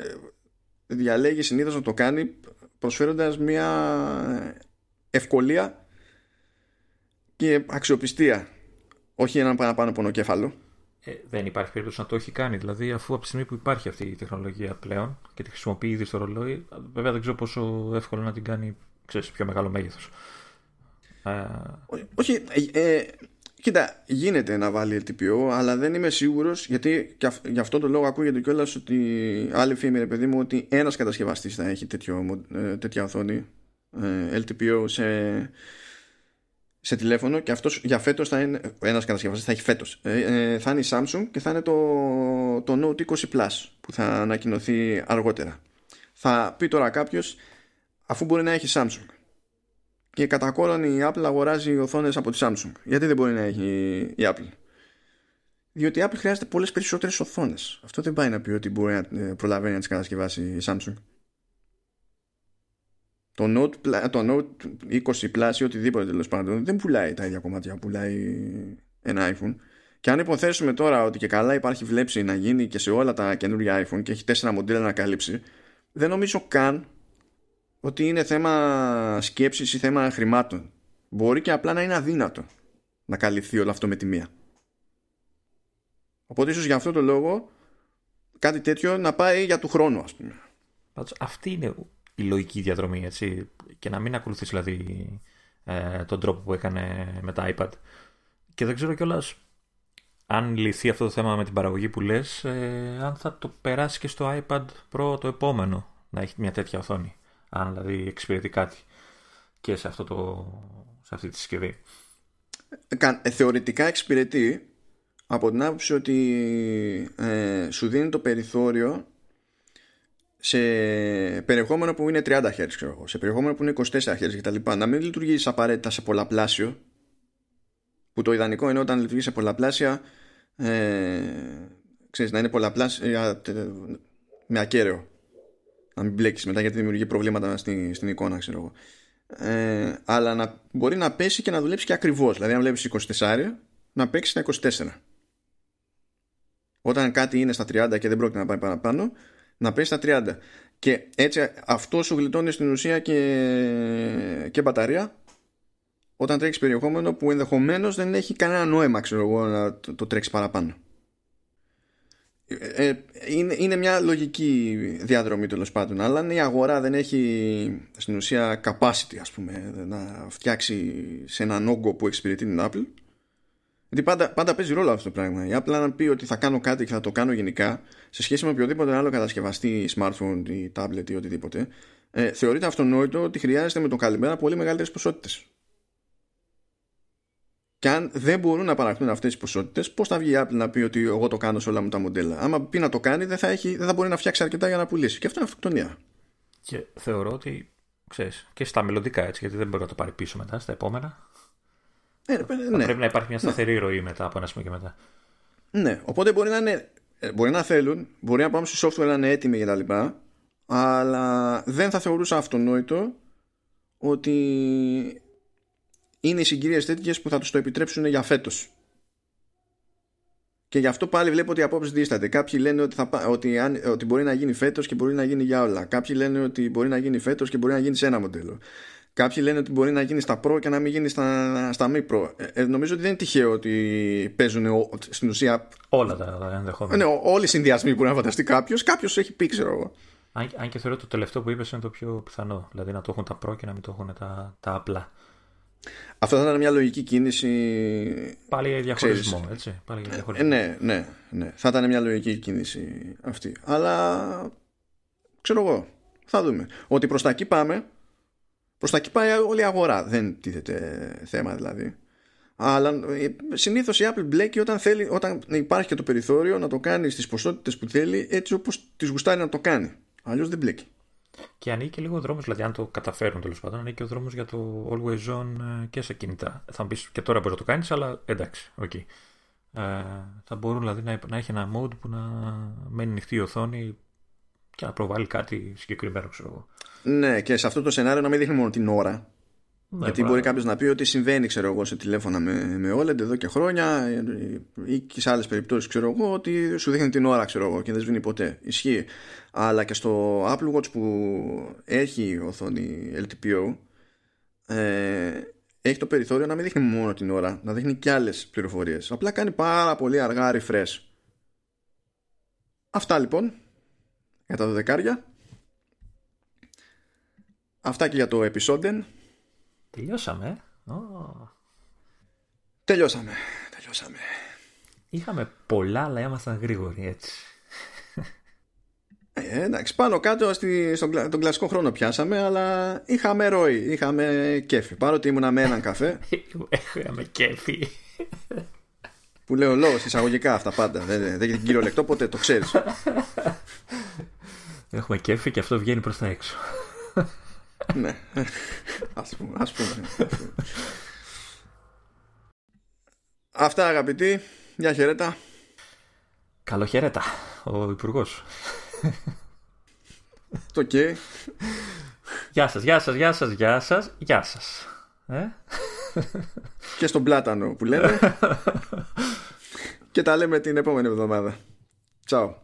διαλέγει συνήθως να το κάνει προσφέροντας μια ευκολία και αξιοπιστία όχι έναν παραπάνω πονοκέφαλο ε, δεν υπάρχει περίπτωση να το έχει κάνει. Δηλαδή, αφού από τη στιγμή που υπάρχει αυτή η τεχνολογία πλέον και τη χρησιμοποιεί ήδη στο ρολόι, βέβαια δεν ξέρω πόσο εύκολο να την κάνει ξέρεις, σε πιο μεγάλο μέγεθος. Όχι, ε, ε Κοίτα, γίνεται να βάλει LTPO, αλλά δεν είμαι σίγουρος γιατί γι' αυτό το λόγο ακούγεται κιόλας ότι άλλη φήμη, ρε παιδί μου, ότι ένας κατασκευαστής θα έχει τέτοιο, ε, τέτοια οθόνη ε, LTPO σε, σε τηλέφωνο και αυτός για φέτος θα είναι ένας κατασκευαστής θα έχει φέτος ε, θα είναι η Samsung και θα είναι το, το Note 20 Plus που θα ανακοινωθεί αργότερα. Θα πει τώρα κάποιος αφού μπορεί να έχει Samsung και κατά κόρον η Apple αγοράζει οθόνες από τη Samsung. Γιατί δεν μπορεί να έχει η Apple; Διότι η Apple χρειάζεται πολλές περισσότερες οθόνες. Αυτό δεν πάει να πει ότι μπορεί να ε, προλαβαίνει να τις κατασκευάσει η Samsung. Το Note, το Note 20 Plus ή οτιδήποτε τέλος πάντων δεν πουλάει τα ίδια κομμάτια που πουλάει ένα iPhone. Και αν υποθέσουμε τώρα ότι και καλά υπάρχει βλέψη να γίνει και σε όλα τα καινούργια iPhone και έχει τέσσερα μοντέλα να καλύψει, δεν νομίζω καν ότι είναι θέμα σκέψης ή θέμα χρημάτων. Μπορεί και απλά να είναι αδύνατο να καλυφθεί όλο αυτό με τη μία. Οπότε ίσως για αυτό το λόγο κάτι τέτοιο να πάει για του χρόνου ας πούμε. Αυτή είναι η λογική διαδρομή έτσι και να μην ακολουθήσει δηλαδή ε, τον τρόπο που έκανε με τα iPad. Και δεν ξέρω κιόλας αν λυθεί αυτό το θέμα με την παραγωγή που λες, ε, αν θα το περάσει και στο iPad Pro το επόμενο να έχει μια τέτοια οθόνη αν δηλαδή εξυπηρετεί κάτι και σε, αυτό το, σε αυτή τη συσκευή. Ε, θεωρητικά εξυπηρετεί από την άποψη ότι ε, σου δίνει το περιθώριο σε περιεχόμενο που είναι 30 Hz ξέρω σε περιεχόμενο που είναι 24 Hz κτλ. Να μην λειτουργήσει απαραίτητα σε πολλαπλάσιο που το ιδανικό είναι όταν λειτουργείς σε πολλαπλάσια ε, ξέρεις, να είναι πολλαπλάσια με ακέραιο να μην μπλέξει μετά γιατί δημιουργεί προβλήματα στην, στην εικόνα, ξέρω εγώ. Ε, αλλά να μπορεί να πέσει και να δουλέψει και ακριβώς. Δηλαδή, αν βλέπεις 24, να παίξει στα 24. Όταν κάτι είναι στα 30 και δεν πρόκειται να πάει παραπάνω, να πέσει στα 30. Και έτσι αυτό σου γλιτώνει στην ουσία και, και μπαταρία όταν τρέχεις περιεχόμενο που ενδεχομένως δεν έχει κανένα νόημα, ξέρω εγώ, να το, το τρέξεις παραπάνω. Ε, είναι, είναι μια λογική διαδρομή τέλος πάντων. Αλλά αν η αγορά δεν έχει στην ουσία capacity, ας πούμε, να φτιάξει σε έναν όγκο που εξυπηρετεί την Apple. Γιατί πάντα, πάντα παίζει ρόλο αυτό το πράγμα. Η Apple, αν πει ότι θα κάνω κάτι και θα το κάνω γενικά, σε σχέση με οποιοδήποτε άλλο κατασκευαστή, smartphone ή tablet ή οτιδήποτε, ε, θεωρείται αυτονόητο ότι χρειάζεται με τον καλημέρα πολύ μεγαλύτερες ποσότητες. Και αν δεν μπορούν να παραχθούν αυτές τις ποσότητες, πώς θα βγει η Apple να πει ότι εγώ το κάνω σε όλα μου τα μοντέλα. Άμα πει να το κάνει, δεν θα, έχει, δεν θα μπορεί να φτιάξει αρκετά για να πουλήσει. Και αυτό είναι αυτοκτονία. Και θεωρώ ότι ξέρεις, και στα μελλοντικά έτσι, γιατί δεν μπορεί να το πάρει πίσω μετά, στα επόμενα. Ε, ναι. Πρέπει να υπάρχει μια σταθερή ναι. ροή μετά από ένα σημείο και μετά. Ναι, οπότε μπορεί να, είναι, ε, μπορεί να θέλουν, μπορεί να πάμε στο software να είναι έτοιμοι κτλ. Αλλά δεν θα θεωρούσα αυτονόητο ότι είναι οι συγκυρίες τέτοιες που θα τους το επιτρέψουν για φέτος. Και γι' αυτό πάλι βλέπω ότι οι απόψεις δίσταται. Κάποιοι λένε ότι, θα, ότι, αν, ότι μπορεί να γίνει φέτος και μπορεί να γίνει για όλα. Κάποιοι λένε ότι μπορεί να γίνει φέτος και μπορεί να γίνει σε ένα μοντέλο. Κάποιοι λένε ότι μπορεί να γίνει στα Pro και να μην γίνει στα, στα μη Pro. Ε, ε νομίζω ότι δεν είναι τυχαίο ότι παίζουν στην ουσία. Όλα τα ενδεχόμενα. Ναι, όλοι οι συνδυασμοί που να φανταστεί κάποιος. Κάποιος έχει πει, ξέρω εγώ. Αν, αν και θεωρώ το τελευταίο που είπες είναι το πιο πιθανό. Δηλαδή να το έχουν τα Pro και να μην το έχουν τα, τα απλά. Αυτό θα ήταν μια λογική κίνηση. Πάλι διαχωρισμό, έτσι. Πάλι ε, διαχωρισμό. ναι, ναι, ναι. Θα ήταν μια λογική κίνηση αυτή. Αλλά ξέρω εγώ. Θα δούμε. Ότι προς τα εκεί πάμε. Προς τα εκεί πάει όλη η αγορά. Δεν τίθεται θέμα δηλαδή. Αλλά ε, συνήθως η Apple μπλέκει όταν, θέλει, όταν υπάρχει και το περιθώριο να το κάνει στις ποσότητες που θέλει έτσι όπως τη γουστάρει να το κάνει. Αλλιώς δεν μπλέκει. Και ανοίγει λίγο ο δρόμος, δηλαδή αν το καταφέρουν τέλος πάντων, ανοίγει ο δρόμος για το Always On ε, και σε κινητά. Θα μου πει και τώρα μπορείς να το κάνεις, αλλά εντάξει, OK. Okay. Ε, θα μπορούν δηλαδή να, να έχει ένα mode που να μένει ανοιχτή η οθόνη και να προβάλλει κάτι συγκεκριμένο, ξέρω εγώ. Ναι, και σε αυτό το σενάριο να μην δείχνει μόνο την ώρα. Ναι, Γιατί μπορεί κάποιος να πει ότι συμβαίνει, ξέρω εγώ, σε τηλέφωνα με, με OLED εδώ και χρόνια ή και σε άλλες περιπτώσεις, ξέρω εγώ, ότι σου δείχνει την ώρα, ξέρω εγώ, και δεν σβήνει ποτέ. Ισχύει. Αλλά και στο Apple Watch που έχει οθόνη LTPO, ε, έχει το περιθώριο να μην δείχνει μόνο την ώρα, να δείχνει και άλλες πληροφορίες. Απλά κάνει πάρα πολύ αργά refresh. Αυτά λοιπόν για τα δεκάρια. Αυτά και για το επεισόδιο. Τελειώσαμε. Oh. Τελειώσαμε. Τελειώσαμε. Είχαμε πολλά, αλλά ήμασταν γρήγοροι έτσι. Ε, εντάξει, πάνω κάτω στη, στον τον κλασικό χρόνο πιάσαμε, αλλά είχαμε ροή, είχαμε κέφι. Παρότι ήμουνα με έναν καφέ. Είχαμε κέφι. Που λέω λόγος εισαγωγικά αυτά πάντα. Δεν, δεν είναι κυριολεκτό, ποτέ το ξέρεις. Έχουμε κέφι και αυτό βγαίνει προς τα έξω ναι. Ας πούμε, ας πούμε. Αυτά αγαπητοί. Μια χαιρέτα. Καλοχαιρέτα. Ο υπουργός. Το και. Γεια σας, γεια σας, γεια σας, γεια σας, γεια σας. Ε; Και στον πλάτανο που λέμε. και τα λέμε την επόμενη εβδομάδα. Τσάου.